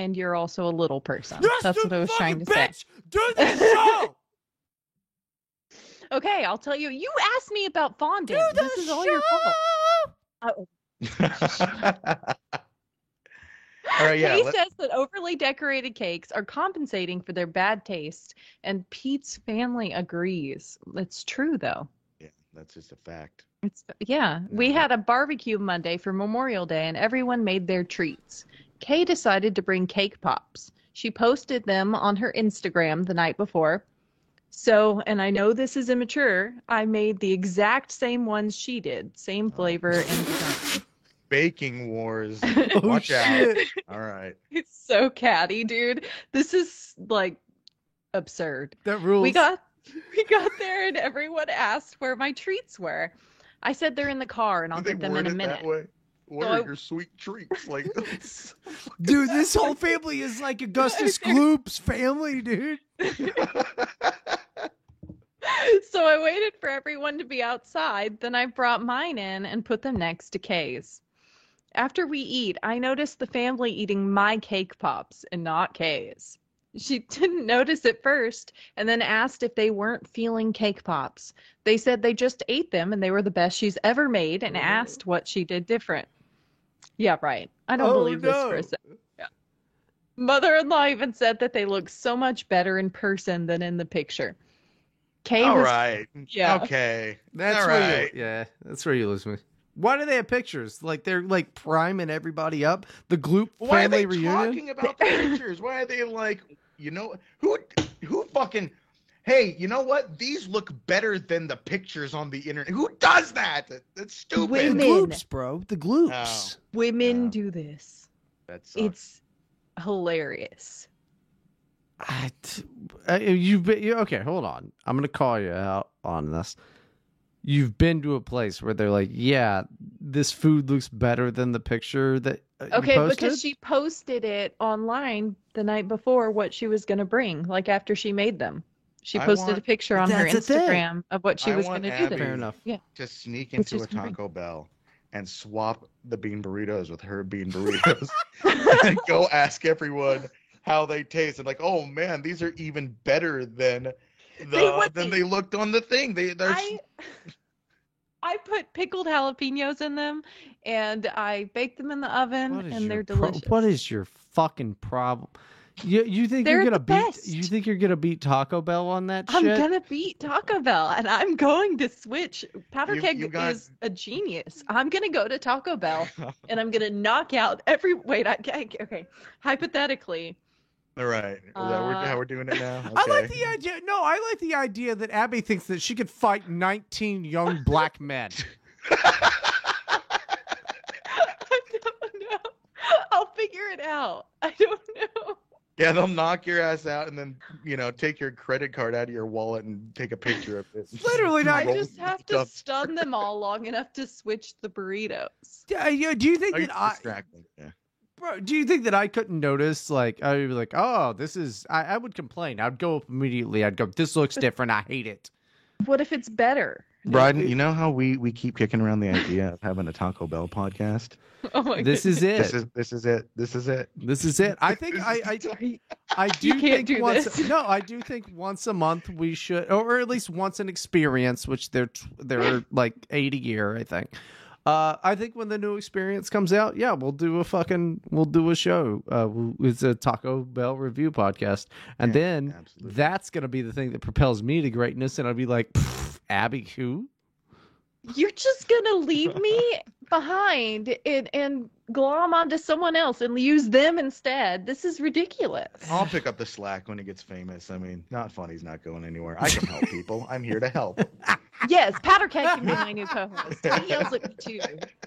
and you're also a little person. That's what I was trying to say. Do the show. Okay, I'll tell you. You asked me about fondant. Do the this is show. all your fault. All right, yeah. Kay let- says that overly decorated cakes are compensating for their bad taste, and Pete's family agrees. It's true, though. yeah, that's just a fact. It's yeah. We Yeah. had a barbecue Monday for Memorial Day, and everyone made their treats. Kay decided to bring cake pops. She posted them on her Instagram the night before. So, and I know this is immature. I made the exact same ones she did, same oh. flavor and design. Baking wars. Oh, Watch out. All right. It's so catty, dude. This is like absurd. That rules. We got we got there and everyone asked where my treats were. I said they're in the car and I'll Did get them in a it minute. That way? What So are I- your sweet treats? Like, this? Dude, this whole family is like Augustus Gloop's family, dude. so I waited for everyone to be outside. Then I brought mine in and put them next to Kay's. After we eat, I noticed the family eating my cake pops and not Kay's. She didn't notice at first and then asked if they weren't feeling cake pops. They said they just ate them and they were the best she's ever made and asked what she did different. Yeah, right. I don't Oh, believe this for a second. Yeah. Mother-in-law even said that they look so much better in person than in the picture. Kay all was right. Yeah. Okay. That's All where right. you, yeah, that's where you lose me. Why do they have pictures? Like they're like priming everybody up. The Gloop Why are they reunion. talking about the pictures? Why are they like, you know, who, who fucking, hey, you know what? These look better than the pictures on the internet. Who does that? That- That's stupid. The Women. Gloops, bro. The Gloops. women Yeah. do this. That sucks. It's hilarious. I, t- uh, you've been you, okay. Hold on. I'm gonna call you out on this. You've been to a place where they're like, "Yeah, this food looks better than the picture that uh, you Okay, because she posted it online the night before what she was going to bring, like after she made them. She I posted a picture on her That's the thing. Instagram of what she I was want going to do Abbi- there. Fair enough. Yeah. to sneak Which into is a great. Taco Bell and swap the bean burritos with her bean burritos and go ask everyone how they taste and like, oh man, these are even better than the would than be. they looked on the thing. They they're I I put pickled jalapenos in them and I baked them in the oven What is and your they're pro- delicious. what is your fucking problem? You you think They're you're gonna beat best. you think you're gonna beat Taco Bell on that I'm shit? gonna beat Taco Bell and I'm going to switch. Powder You- Keg you got- is a genius. I'm gonna go to Taco Bell and I'm gonna knock out every. Wait, I okay. okay. Hypothetically, All right. Is that we're- Uh, how we're doing it now? I like the idea. No, I like the idea that Abbi thinks that she could fight 19 young black men. I don't know. I'll figure it out. I don't know. Yeah, they'll knock your ass out and then, you know, take your credit card out of your wallet and take a picture of it. Literally not- I just have to dumpster. stun them all long enough to switch the burritos. Yeah, uh, yeah, do you think Are you that I, distracting? Yeah. bro? Do you think that I couldn't notice? Like, I'd be like, oh, this is. I, I would complain. I'd go up immediately. I'd go, this looks different. I hate it. What if it's better? Bryden, you know how we we keep kicking around the idea of having a Taco Bell podcast? Oh my This is it. This it. is this is it. This is it. This is it. I think I, I. I do You can't think do once this. no, I do think once a month we should, or at least once an experience, which they're they're like eight a year, I think. Uh, I think when the new experience comes out, yeah, we'll do a fucking we'll do a show. Uh, it's a Taco Bell review podcast, and Yeah, then absolutely. that's gonna be the thing that propels me to greatness, and I'll be like, "Pff, Abbi, who? You're just gonna leave me behind and, and glom onto someone else and use them instead. This is ridiculous. I'll pick up the slack when he gets famous. I mean, not funny's not going anywhere. I can help people. I'm here to help. Yes, Powder Keg can be my new co-host. He yells at me too.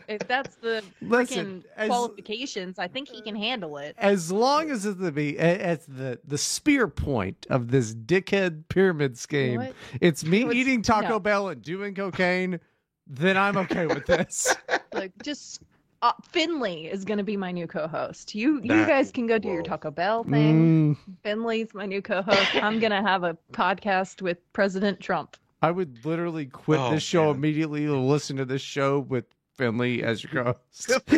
If that's the Listen, as- qualifications, I think he can handle it. As long as it's the be as the the spear point of this dickhead pyramid scheme, What? it's me No, it's- eating Taco no. Bell and doing cocaine, then I'm okay with this. Like just uh, Finley is going to be my new co-host. You you guys can go do your. Taco Bell thing. Mm, Finley's my new co-host. I'm going to have a podcast with President Trump. I would literally quit Oh, this show man. immediately to listen to this show with Finley as your host.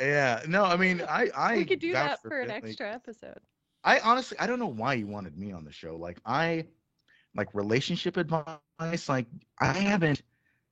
Yeah. No, I mean, I I we could do vouch that for an Finley. extra episode. I honestly I don't know why you wanted me on the show. Like I like relationship advice. Like I haven't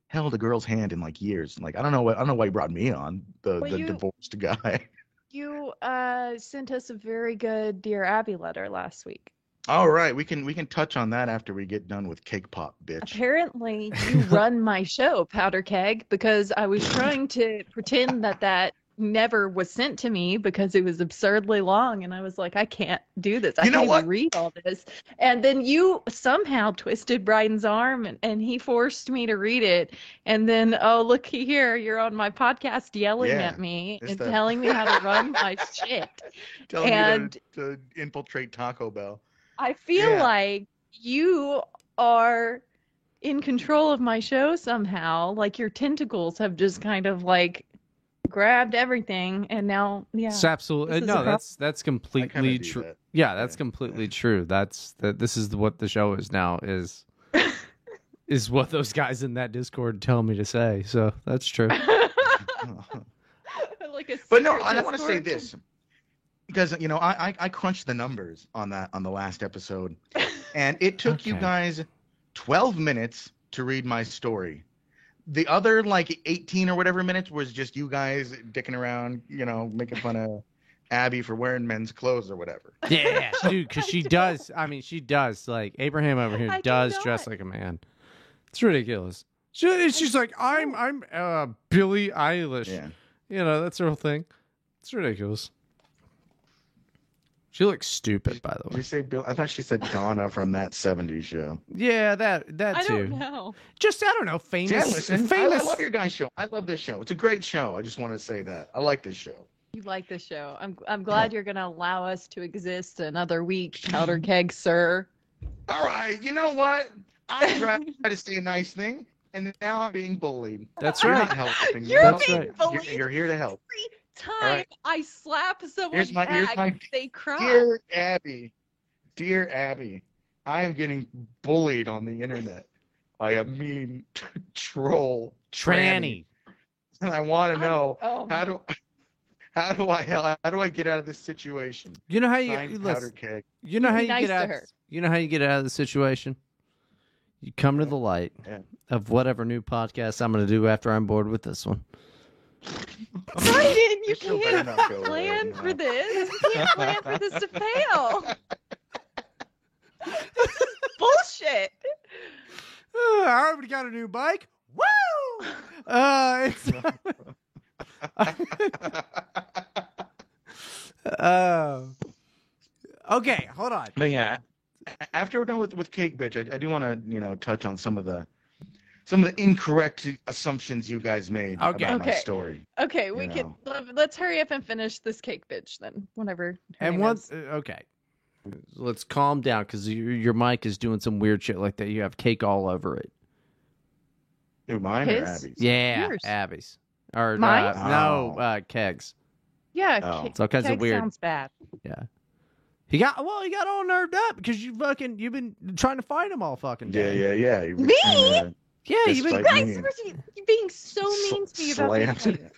held a girl's hand in like years. Like I don't know what I don't know why you brought me on the Well, the you- divorced guy. You uh, sent us a very good Dear Abby letter last week. All right, we can we can touch on that after we get done with cake pop, bitch. Apparently, you run my show, Powder Keg, because I was trying to pretend that that never was sent to me because it was absurdly long, and I was like, I can't do this. I You know can't what? even read all this. And then you somehow twisted Bryden's arm, and, and he forced me to read it. And then, oh, look here, you're on my podcast yelling Yeah, at me and the- telling me how to run my shit. Telling and- you to, to infiltrate Taco Bell. I feel Yeah. like you are in control of my show somehow. Like your tentacles have just kind of like grabbed everything, and now, yeah. It's absolutely This is a no. That's that's completely true. that. Yeah, that's Yeah. completely true. That's that. This is what the show is now. Is is what those guys in that Discord tell me to say. So that's true. like a But no, secret I want to say Discord. this because you know I, I I crunched the numbers on that on the last episode, and it took you guys twelve minutes to read my story. The other like eighteen or whatever minutes was just you guys dicking around, you know, making fun of Abbi for wearing men's clothes or whatever. Yeah, dude, because she don't. does. I mean, she does. Like Abraham over here I do does dress like a man. It's ridiculous. She, she's like, I'm, I'm uh, Billie Eilish. Yeah. You know, that's her whole thing. It's ridiculous. She looks stupid, by the Did way. you say Bill? I thought she said Donna from that '70s show. Yeah, that that I too. don't know. Just I don't know, famous. Yeah, listen, I, I love your guys' show. I love this show. It's a great show. I just want to say that I like this show. You like this show. I'm I'm glad you're gonna allow us to exist another week, Powder Keg, sir. All right, you know what? I tried to say a nice thing, and now I'm being bullied. That's You're right. not helping. You're That's being right. bullied You're, you're here to help. Every time right. I slap someone Here's my- here's back, my- they cry. Dear Abby, dear Abby, I am getting bullied on the internet by a mean troll Tranny. and I want to know Oh, how do how do I how, how do I get out of this situation? You know how you Signed listen, powder keg. you know how you nice get to out. her. You know how you get out of the situation. You come to the light Yeah. of whatever new podcast I'm going to do after I'm bored with this one. Biden, you This show can't not go away, plan for this. You can't plan for this to fail. Bullshit. Uh, I already got a new bike. Woo! Uh, it's, uh, okay, hold on. But yeah, after we're done with, with Cake Bitch, I, I do want to you know touch on some of the some of the incorrect assumptions you guys made Okay. about my story. Okay, You we can know. let- let's hurry up and finish this cake bitch then. Whatever. And name once, uh, okay, let's calm down because your, your mic is doing some weird shit like that. You have cake all over it. Who, mine or Abbi's? Yeah, Yours. Abbi's or Mine? Uh, no, Oh. uh, kegs. Yeah, Oh. cake, It's all kinds of weird. sounds bad. Yeah. He got well. He got all nerved up because you fucking you've been trying to find him all fucking Yeah, day. yeah, yeah. You were Me? Trying yeah. Just You've been. Guys, mean. you're being so to mean to me about this slander.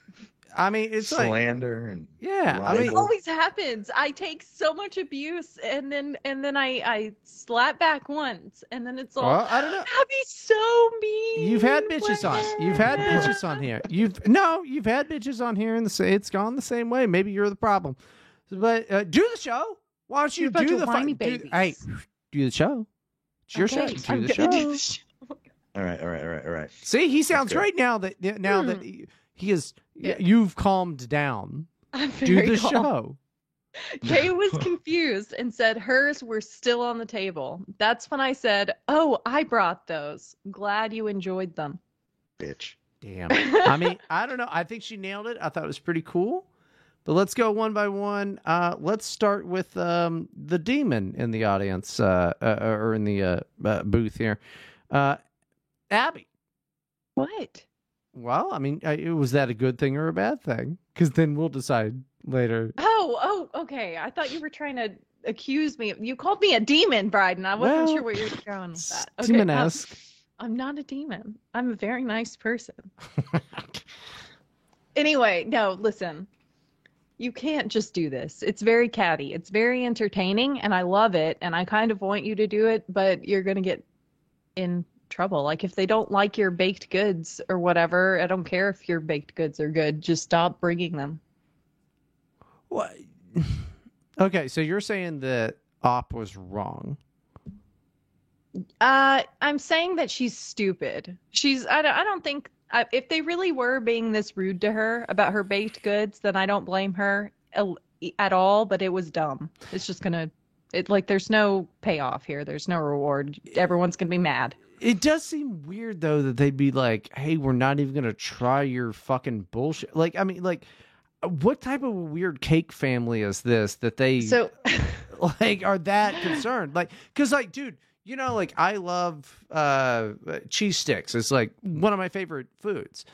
I mean, to it's like slander and yeah. I mean, It always happens. I take so much abuse, and then and then I I slap back once, and then it's all. Well, I don't know. Abbi's so mean. You've had bitches on. You've had bitches on here. You've no. You've had bitches on here, and the sa- it's gone the same way. Maybe you're the problem. But uh, do the show. Why don't you You're a bunch do the funny whiny do, babies. Hey, do the show. It's your Okay, show. Do I'm the show. Do the show. all right, all right, all right, all right. See, he sounds Okay. great now that now that Hmm. he, he is. Yeah. You've calmed down. I'm Do very the calm. show. Kay was confused and said hers were still on the table. That's when I said, "Oh, I brought those. Glad you enjoyed them." Bitch. Damn. I mean, I don't know. I think she nailed it. I thought it was pretty cool. But let's go one by one. Uh, let's start with um, the demon in the audience uh, uh, or in the uh, uh, booth here. Abbi. What? Well, I mean, uh, was that a good thing or a bad thing? Because then we'll decide later. Oh, oh, okay. I thought you were trying to accuse me. You called me a demon, Bryden. I wasn't Well, sure where you were going with that. Okay, Demon um. I'm not a demon. I'm a very nice person. Anyway, no, listen. You can't just do this. It's very catty. It's very entertaining and I love it and I kind of want you to do it, but you're going to get in trouble. Like if they don't like your baked goods or whatever, I don't care if your baked goods are good, just stop bringing them. What? Okay, so you're saying that OP was wrong. Uh, I'm saying that she's stupid. She's. I don't. I don't think. I, if they really were being this rude to her about her baked goods, then I don't blame her at all. But it was dumb. It's just gonna. It like there's no payoff here. There's no reward. Everyone's gonna be mad. It does seem weird though that they'd be like, "Hey, we're not even gonna try your fucking bullshit." Like, I mean, like, what type of weird cake family is this that they So like are that concerned? Like, because like, dude, you know, like I love uh cheese sticks. It's like one of my favorite foods.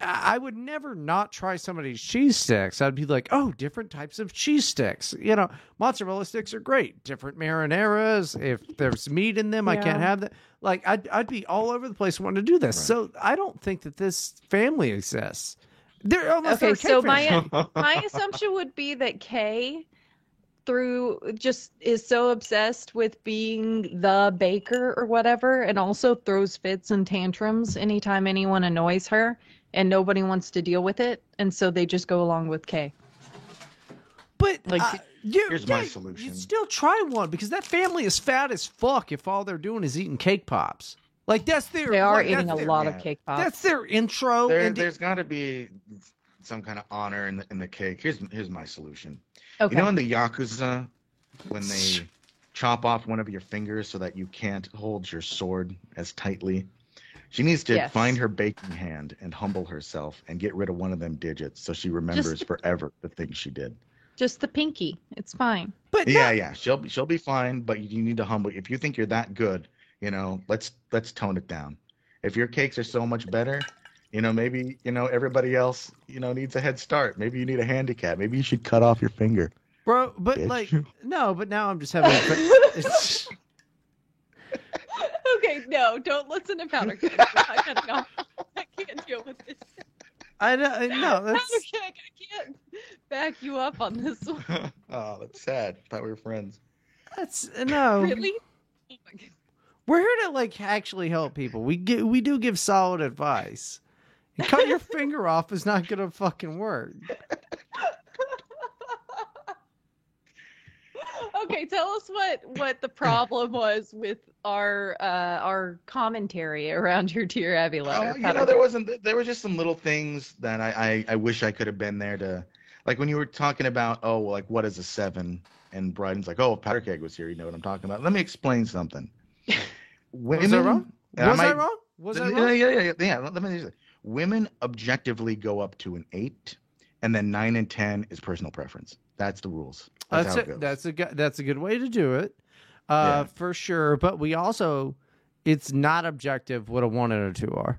I would never not try somebody's cheese sticks. I'd be like, oh, different types of cheese sticks. You know, mozzarella sticks are great. Different marineras. If there's meat in them, I can't have that. Like, I'd I'd be all over the place wanting to do this. Right. So I don't think that this family exists. They're almost okay, so family. my my assumption would be that Kay through just is so obsessed with being the baker or whatever and also throws fits and tantrums anytime anyone annoys her and nobody wants to deal with it and so they just go along with Kay. But Like, uh, you, here's my solution. You still try one because that family is fat as fuck. If all they're doing is eating cake pops, like that's their. They are like, eating a their- lot yeah. of cake pops. That's their intro. There, and there's got to be some kind of honor in the in the cake. Here's here's my solution. okay. You know in the yakuza when they chop off one of your fingers so that you can't hold your sword as tightly. She needs to Yes. find her baking hand and humble herself and get rid of one of them digits so she remembers forever the things she did. Just the pinky. It's fine. but Yeah, no- yeah, she'll be she'll be fine, but you need to humble. If you think you're that good, you know, let's let's tone it down. If your cakes are so much better, you know, maybe you know everybody else, you know, needs a head start. Maybe you need a handicap. Maybe you should cut off your finger. bro. But bitch. like, no. But now I'm just having. it's, okay, no, don't listen to Powder Keg. I'm not cutting off. I can't deal with this. I know. I know that's Okay, I can't back you up on this one. oh, that's sad. Thought we were friends. that's no. Really? Oh my God. We're here to like actually help people. We get we do give solid advice. And cut your finger off is not gonna fucking work. Okay, tell us what what the problem was with our uh our commentary around your dear Abby letter. Oh, you know, there wasn't. There were just some little things that I, I, I wish I could have been there to, like when you were talking about, oh, well, like what is a seven? And Bryden's like, oh, if Powder Keg was here, you know what I'm talking about. Let me explain something. Women, Was I wrong? Was I, might- wrong? Was I yeah, wrong? yeah, yeah, yeah, yeah. Let me just women objectively go up to an eight, and then nine and ten is personal preference. That's the rules. That's, That's a, that's a good that's a good way to do it, uh, Yeah. for sure. But we also, it's not objective what a one and a two are.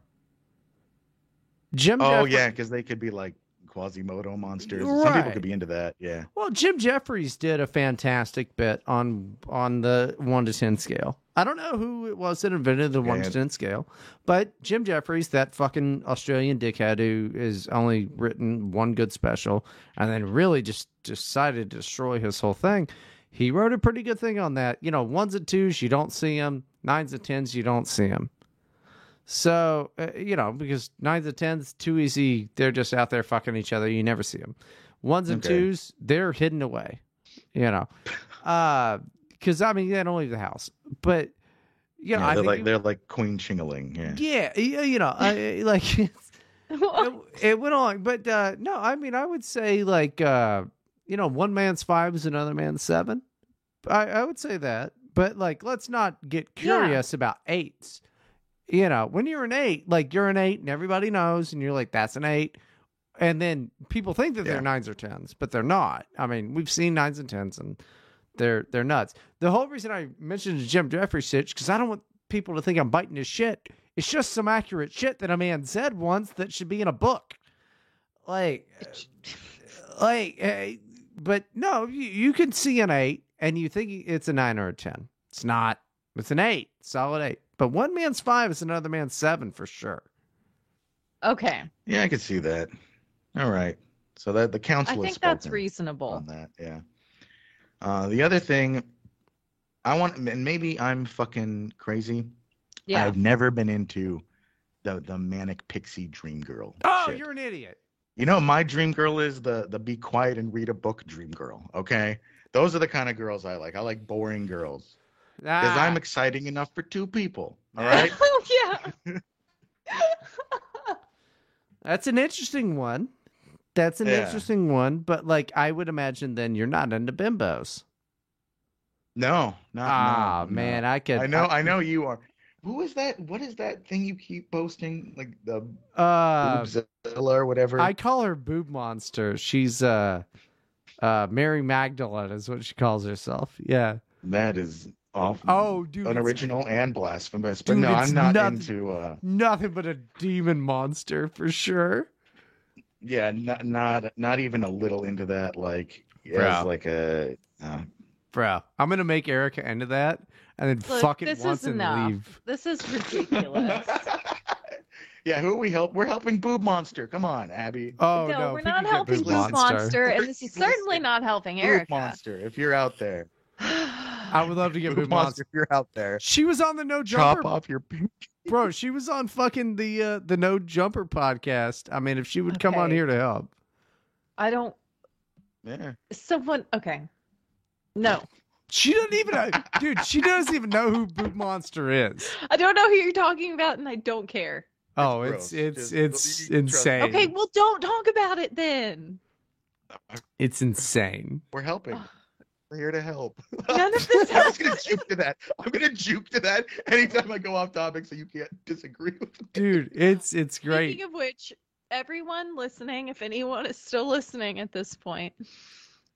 Jim. oh Jeffrey- yeah, because they could be like Quasimodo monsters. Some people could be into that. Yeah. Well, Jim Jeffries did a fantastic bit on on the one to ten scale. I don't know who it was that invented the one to ten scale, but Jim Jeffries, that fucking Australian dickhead who has only written one good special and then really just decided to destroy his whole thing. He wrote a pretty good thing on that. You know, ones and twos, you don't see them. Nines and tens, you don't see them. So, uh, you know, because nines and tens, too easy. They're just out there fucking each other. You never see them. Ones and Okay. twos, they're hidden away, you know. Because, I mean, they don't leave the house. But, you know, Yeah, they're think like you- they're like Queen Chingaling. Yeah. yeah, yeah, you know, I, like it, it went on, but uh, no, I mean, I would say like uh, you know, one man's five is another man's seven. I, I would say that, but like, let's not get Yeah. curious about eights. You know, when you're an eight, like you're an eight, and everybody knows, and you're like, that's an eight. And then people think that Yeah. they're nines or tens, but they're not. I mean, we've seen nines and tens, and they're they're nuts. The whole reason I mentioned the Jim Jeffries shit because I don't want people to think I'm biting his shit. It's just some accurate shit that a man said once that should be in a book. Like, like, eh, but no, you, you can see an eight and you think it's a nine or a ten. It's not. It's an eight, solid eight. But one man's five is another man's seven for sure. okay, Yeah, I could see that. All right. So that the I council has think that's reasonable. on that. Yeah. Uh, the other thing, I want, and maybe I'm fucking crazy. Yeah. I've never been into the the manic pixie dream girl. Oh, shit. you're an idiot. You know, my dream girl is the the be quiet and read a book dream girl. Okay, those are the kind of girls I like. I like boring girls because Ah, I'm exciting enough for two people. All right. Oh yeah. that's an interesting one. That's an Yeah. interesting one. But like, I would imagine then you're not into bimbos. no, not Ah, no, no. man, I could. I know, I know you are. Who is that? What is that thing you keep posting? Like the Uh, Boobzilla or whatever. I call her Boob Monster. She's uh, uh, Mary Magdalene is what she calls herself. Yeah. That is awful. Oh, dude, it's unoriginal and blasphemous. But Dude, no, it's I'm not nothing- into. uh nothing but a demon monster for sure. Yeah, not not not even a little into that. Like Bro. as like a. Uh, Bro, I'm gonna make Erica into that and then Look, fuck it this once is and enough. leave. This is ridiculous. yeah, who are we help? We're helping Boob Monster. Come on, Abbi. Oh no, no, we're not helping Boob Boob Monster, and this is certainly not helping Boob Erica. Monster, if you're out there. I would love to get Boob Boob Monster, Monster. if you're out there. She was on the No Jumper. Chop off your. pink- bro. She was on fucking the uh, the No Jumper podcast. I mean, if she would come on here to help, I don't. Yeah. Someone. Okay. No, she doesn't even know, dude. She doesn't even know who Boob Monster is. I don't know who you're talking about, and I don't care. Oh, gross. it's it's it's you can trust me. insane. Okay, well, don't talk about it then. It's insane. We're helping. Ugh. We're here to help. None of this I was gonna juke to that. I'm gonna juke to that anytime I go off topic, so you can't disagree with me. Dude, it's it's great. Speaking of which, everyone listening, if anyone is still listening at this point,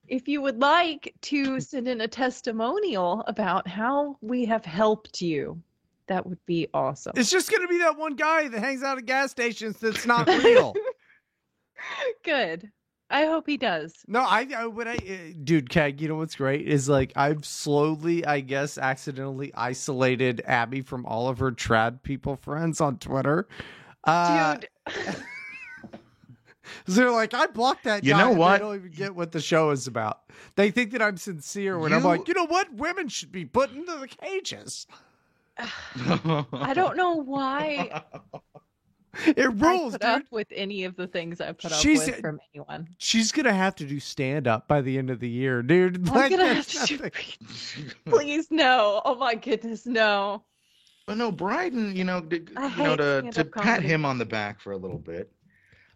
if you would like to send in a testimonial about how we have helped you, that would be awesome. It's just gonna be that one guy that hangs out at gas stations that's not real. Good. I hope he does. no, I, I when I uh, dude, Keg, you know what's great is like I've slowly, I guess, accidentally isolated Abbi from all of her trad people friends on Twitter. Uh, Dude. They're like, I blocked that. You guy," know and what? They don't even get what the show is about. They think that I'm sincere when I'm like, you know what? Women should be put into the cages. I don't know why It I rules, put dude. up with any of the things I put up She's- with from anyone. She's gonna have to do stand up by the end of the year, dude. I'm Like, gonna have to. nothing- Please no! Oh my goodness, no! But no, Bryden, you know, d- I you know, to to pat comedy. him on the back for a little bit.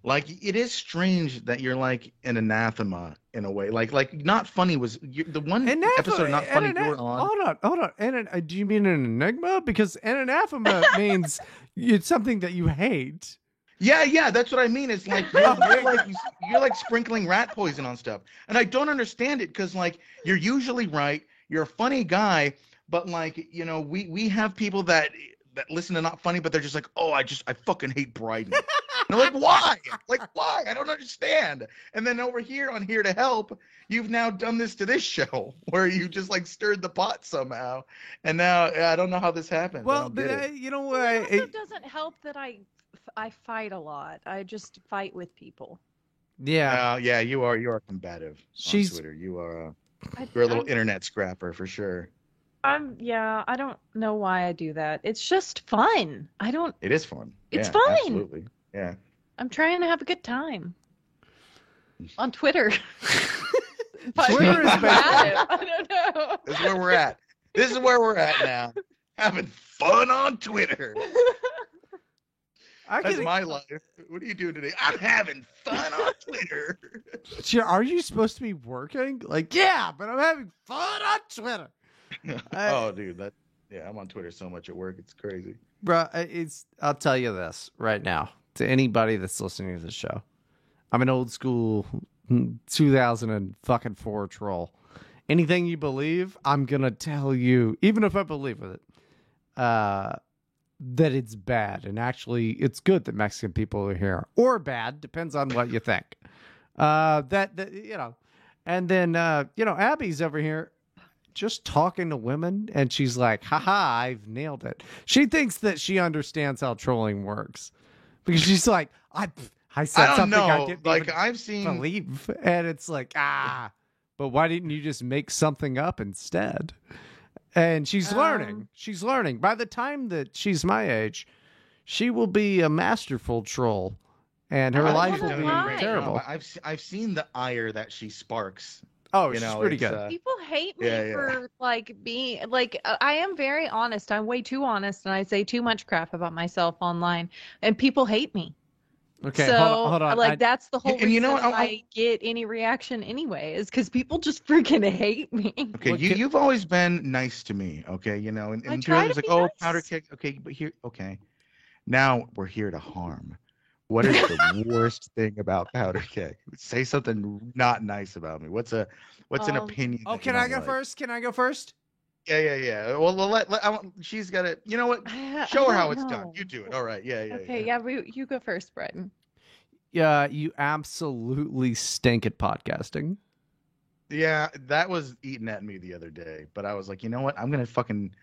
Like it is strange that you're like an anathema in a way. Like like not funny was you, the one Anathema- episode of not funny you were on. Hold on, hold on. An, uh, do you mean an enigma? Because an anathema means it's something that you hate. Yeah, yeah, that's what I mean. It's like you're, you're like you're like sprinkling rat poison on stuff, and I don't understand it because like you're usually right. You're a funny guy, but like you know, we we have people that that listen to not funny, but they're just like, oh, I just I fucking hate Bryden. and I'm like, why? Like why? I don't understand. And then over here on Here to Help, you've now done this to this show where you just like stirred the pot somehow, and now I don't know how this happened. Well, don't but, get uh, you know Well, what? it also doesn't help that I I fight a lot. I just fight with people. yeah, Uh, yeah, you are you are combative She's- on Twitter. You are. Uh, You're a little I'm, internet scrapper for sure. I'm yeah. I don't know why I do that. It's just fun. I don't. It is fun. It's Yeah, fun. Absolutely. Yeah. I'm trying to have a good time on Twitter. Twitter is combative. I don't know. This is where we're at. This is where we're at now. Having fun on Twitter. I That's my life. What are you doing today? I'm having fun on Twitter. Gee, Are you supposed to be working? Like, yeah, but I'm having fun on Twitter. I- oh, dude, that yeah, I'm on Twitter so much at work. It's crazy. Bro, it's I'll tell you this right now to anybody that's listening to the show. I'm an old school 2004 troll. Anything you believe, I'm gonna tell you, even if I believe with it, uh, that it's bad. And actually, it's good that Mexican people are here, or bad, depends on what you think. Uh, that, that you know, and then uh, you know, Abbi's over here just talking to women and she's like, haha, I've nailed it. She thinks that she understands how trolling works. Because she's like, I I said I don't something I know. didn't Like I've seen believe. And it's like, ah, but why didn't you just make something up instead? And she's learning. Um, She's learning. By the time that she's my age, she will be a masterful troll. And her I life will be terrible. I've I've seen the ire that she sparks. Oh, you she's know, pretty good. uh, People hate me Yeah, yeah. for like being like uh, I am very honest. I'm way too honest, and I say too much crap about myself online, and people hate me. okay, so hold on. Hold on. like I- that's the whole And you know what, I- I, get any reaction anyway is because people just freaking hate me. Okay, Well, you you've always been nice to me, okay? You know, and, I and try to like, be oh, nice." Powder Keg. Okay, but here, okay. Now we're here to harm. What is the worst thing about powder keg? Say something not nice about me. What's a, what's an Um, opinion? oh, that you can I don't go like? first? Can I go first? Yeah, yeah, yeah. Well, let, let, I want, she's got to. You know what? I- I Show her how don't it's done. know. You do it. All right. Yeah, yeah. Okay, yeah. yeah, we, you go first, Bryden. Yeah, you absolutely stink at podcasting. Yeah, that was eating at me the other day, but I was like, you know what? I'm gonna fucking.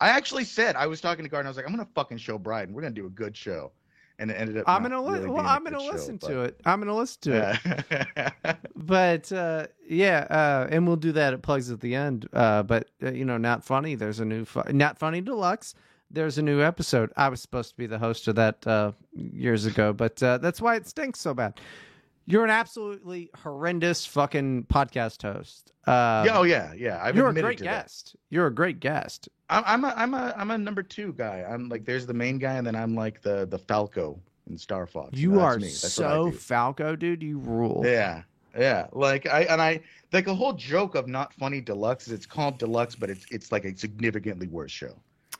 I actually said I was talking to Gardner. I was like, I'm gonna fucking show Bryden. We're gonna do a good show, and it ended up. I'm gonna li- really well, I'm gonna good show, listen but- to it. I'm gonna listen to it. Yeah. But uh, yeah, uh, and we'll do that at plugs at the end. Uh, but uh, you know, not funny. There's a new fu- not funny deluxe. There's a new episode. I was supposed to be the host of that uh, years ago, but uh, that's why it stinks so bad. You're an absolutely horrendous fucking podcast host. Um, yeah, oh yeah, yeah. I've you're a great to that. guest. You're a great guest. I'm, I'm a, I'm a, I'm a number two guy. I'm like, there's the main guy, and then I'm like the, the Falco in Star Fox. You That's are me. That's so. Falco, dude. You rule. Yeah, yeah. Like I and I like a whole joke of not funny deluxe is it's called deluxe, but it's it's like a significantly worse show.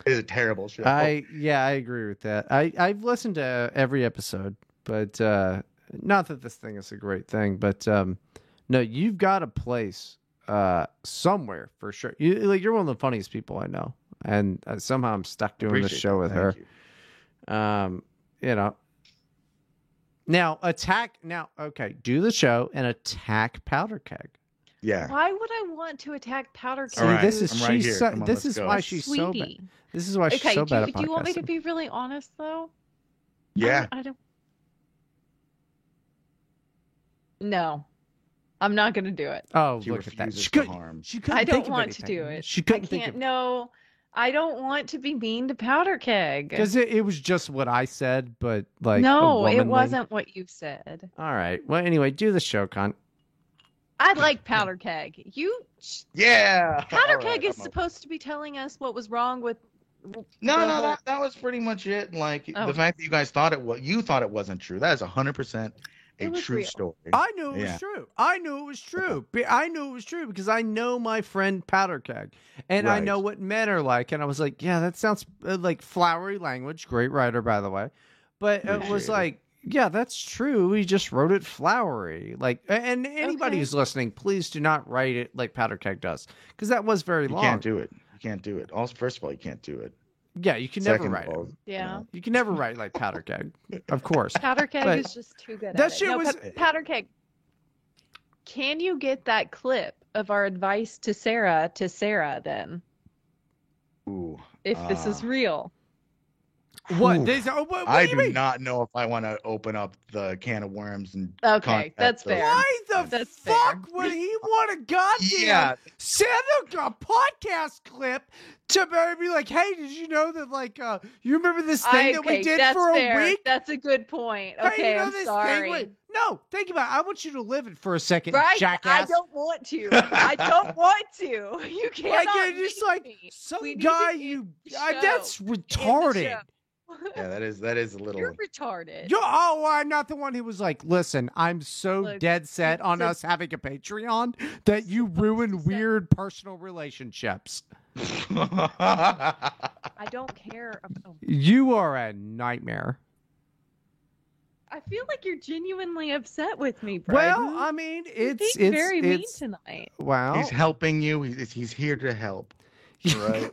It's a terrible show. I yeah, I agree with that. I I've listened to every episode, but uh not that this thing is a great thing, but um no, you've got a place uh somewhere for sure. You like you're one of the funniest people I know, and uh, somehow I'm stuck doing this show that. with Thank her. you. Um, you know. Now attack. Now okay, do the show and attack Powder Keg. Yeah. Why would I want to attack Powder Keg? See, All right, this is I'm right she's so, on, this is go. why she's so bad. sweetie. This is why she's Okay, so do, bad you, at do you want me to be really honest though? I Yeah. don't- I don't. No, I'm not gonna do it. Oh, She look at that. She could. harm. She couldn't I don't want to do it. She couldn't think can't. of No, I don't want to be mean to Powder Keg. because it, it was just what I said, but like no, it wasn't what you said. All right. Well, anyway, do the show, Con. I like Powder Keg. You Yeah. Powder All right, Keg is I'm a- supposed to be telling us what was wrong with. No, the no, that, that was pretty much it. Like Oh. the fact that you guys thought it was, you thought it wasn't true. That is hundred percent a It was true real. story. I knew it was true. I knew it was true. I knew it was true because I know my friend Powder Keg, and I know what men are like. And I was like, yeah, that sounds uh, like flowery language. Great writer, by the way. But it was Appreciate it. like, yeah, that's true. He just wrote it flowery. Like, and anybody Okay. who's listening, please do not write it like Powder Keg does because that was very you long. You can't do it. You can't do it. Also, first of all, you can't do it. Yeah, you can never write of it. Yeah. You can never write like Powder Keg, of course. Powder Keg But is just too good. that at it. shit No, was- Pa- Powder Keg. Can you get that clip of our advice to Sarah to Sarah then, Ooh, if this is Ah. real? What? Ooh. They, oh, what, what I do do not know if I want to open up the can of worms and Okay, that's fair. Why the That's fair. fuck would he want a goddamn Yeah, send a, a podcast clip to be like, hey, did you know that like uh you remember this thing I, that okay, we did that's for a fair. week? That's a good point. Hey, you know I'm this thing sorry. we- No, think about it. I want you to live it for a second, Right? jackass. I don't want to. I don't want to. You can't. like just like some We guy you I, that's retarded. Yeah, that is that is a little. You're retarded. Yo, oh, I'm not the one who was like, listen, I'm so Look, dead set on a- us having a Patreon that you ruin Set- weird personal relationships. I don't care. About, oh. You are a nightmare. I feel like you're genuinely upset with me, Bryden. Well, I mean, You're it's being it's very mean it's tonight. wow. he's helping you. He's he's here to help. Right.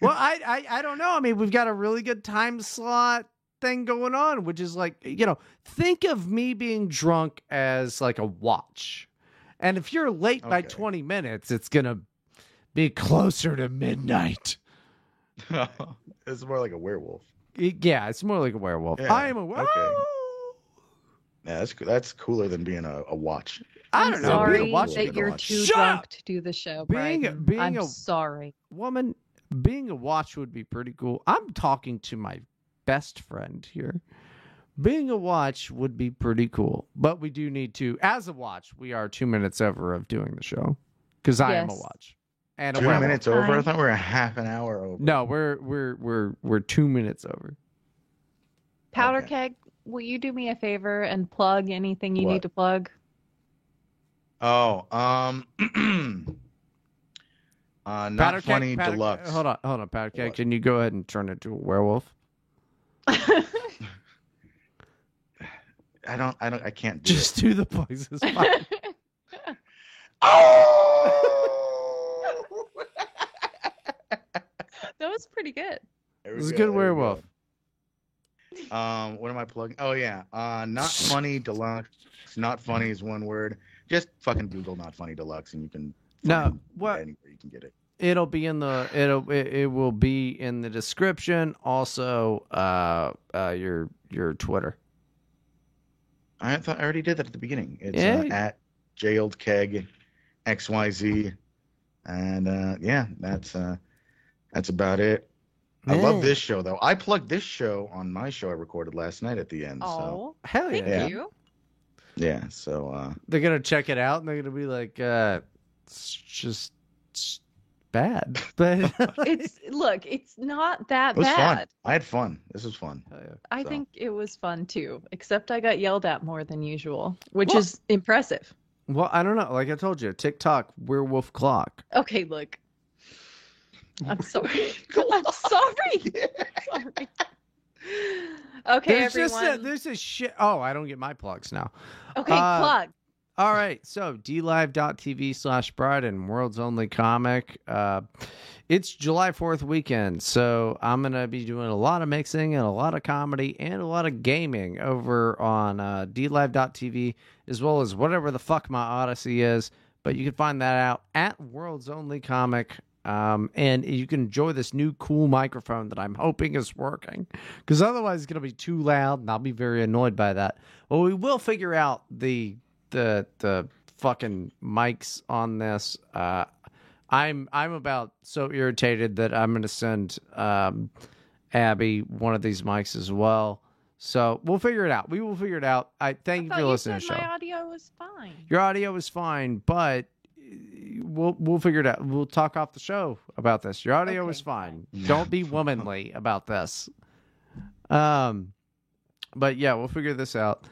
Well, I, I I don't know. I mean, we've got a really good time slot thing going on, which is like you know, think of me being drunk as like a watch, and if you're late by twenty minutes, it's gonna be closer to midnight. it's more like a werewolf. Yeah, it's more like a werewolf. Yeah, I am a werewolf. okay. Yeah, that's that's cooler than being a, a watch. I I'm don't know. sorry Being a watch, that you're too Shut drunk up! to do the show, Being- Bryden. being I'm a- sorry. woman, being a watch would be pretty cool. I'm talking to my best friend here. Being a watch would be pretty cool, but we do need to, as a watch, we are two minutes over of doing the show because I am a watch and a Two werewolf. minutes over. I thought we were a half an hour over. No, we're we're we're we're two minutes over. Powder Okay. keg, will you do me a favor and plug anything you What? need to plug? Oh, um, uh, not Powder keg- funny powder- deluxe. Hold on, hold on, powder cake. What? Can you go ahead and turn into a werewolf? I don't. I don't. I can't do Just it. do the plugs. It's. Oh! that was pretty good. There was This is a good there we werewolf. go. Um, what am I plugging? Oh yeah, uh, not funny deluxe. Not funny is one word. Just fucking Google not funny deluxe, and you can. No, find what- Anywhere you can get it. It'll be in the it'll it, it will be in the description. Also, uh, uh, your your Twitter. I thought I already did that at the beginning. It's Yeah. uh, at jailed keg xyz, and uh, yeah, that's uh, that's about it. I Yeah. love this show though. I plugged this show on my show I recorded last night at the end. So Oh, Hell thank yeah! you. yeah, so uh, They're gonna check it out and they're gonna be like, uh, it's just it's bad, but It's look, it's not that it was bad. fun. I had fun. This was fun. Hell yeah. I So. think it was fun too, except I got yelled at more than usual, which Well- is impressive. Well, I don't know. Like I told you, TikTok werewolf clock. Okay, look. I'm sorry. I'm sorry. sorry. Okay, there's everyone. just a, there's a shit. Oh, I don't get my plugs now. okay, uh, plug. All right, so dlive.tv slash Bryden world's only comic. Uh, it's July 4th weekend, so I'm going to be doing a lot of mixing and a lot of comedy and a lot of gaming over on uh, dlive.tv as well as whatever the fuck my Odysee is. But you can find that out at World's Only Comic. Um, and you can enjoy this new cool microphone that I'm hoping is working because otherwise it's going to be too loud and I'll be very annoyed by that. Well, we will figure out the the the fucking mics on this. Uh, I'm I'm about so irritated that I'm going to send um, Abbi one of these mics as well. So we'll figure it out. We will figure it out. I thank I you for you listening said to the show. my audio was fine. Your audio is fine, but we'll we'll figure it out. We'll talk off the show about this. Your audio Okay, is fine. fine. Don't be womanly about this. Um, but yeah, we'll figure this out,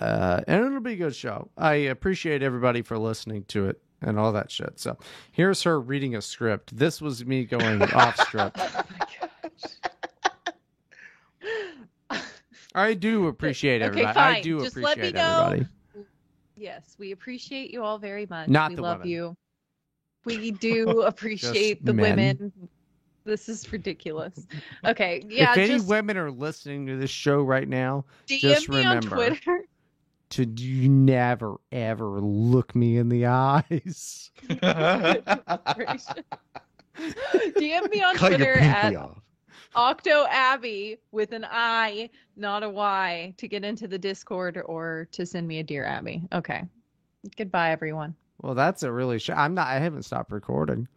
uh, and it'll be a good show. I appreciate everybody for listening to it and all that shit. So here's her reading a script. This was me going off script. Oh. I do appreciate Okay, everybody. I do Just let me appreciate know. everybody. yes, we appreciate you all very much. Not we the love women. you. We do appreciate the men. women. This is ridiculous. Okay, yeah, if any just women are listening to this show right now, DM just me on. Twitter. To you never ever look me in the eyes. DM me on Cut Twitter at off. OctoAbbi with an I, not a Y, to get into the Discord or to send me a dear Abby. Okay. Goodbye, everyone. Well, that's a really sh- I'm not. I haven't stopped recording.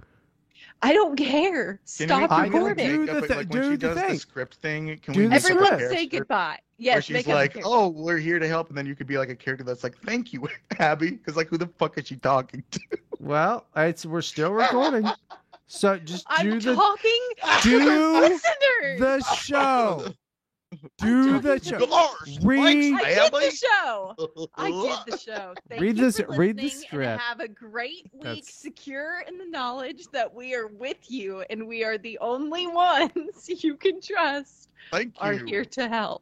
I don't care. Can Stop we, I can we, don't like, do make the up, thi- like, do the thing. the script thing, can Do we the make up a Everyone say goodbye. Where Yes, she's make up a like, "Oh, we're here to help," and then you could be like a character that's like, "Thank you, Abbi," because like, who the fuck is she talking to? Well, it's we're still recording, so just do I'm the talking do to listeners. the show. Do the show. Gosh, Read- I did the show. I did the show. Thank Read you this- for read the listening, script. Have a great week, That's- secure in the knowledge that we are with you and we are the only ones you can trust Thank you. are here to help.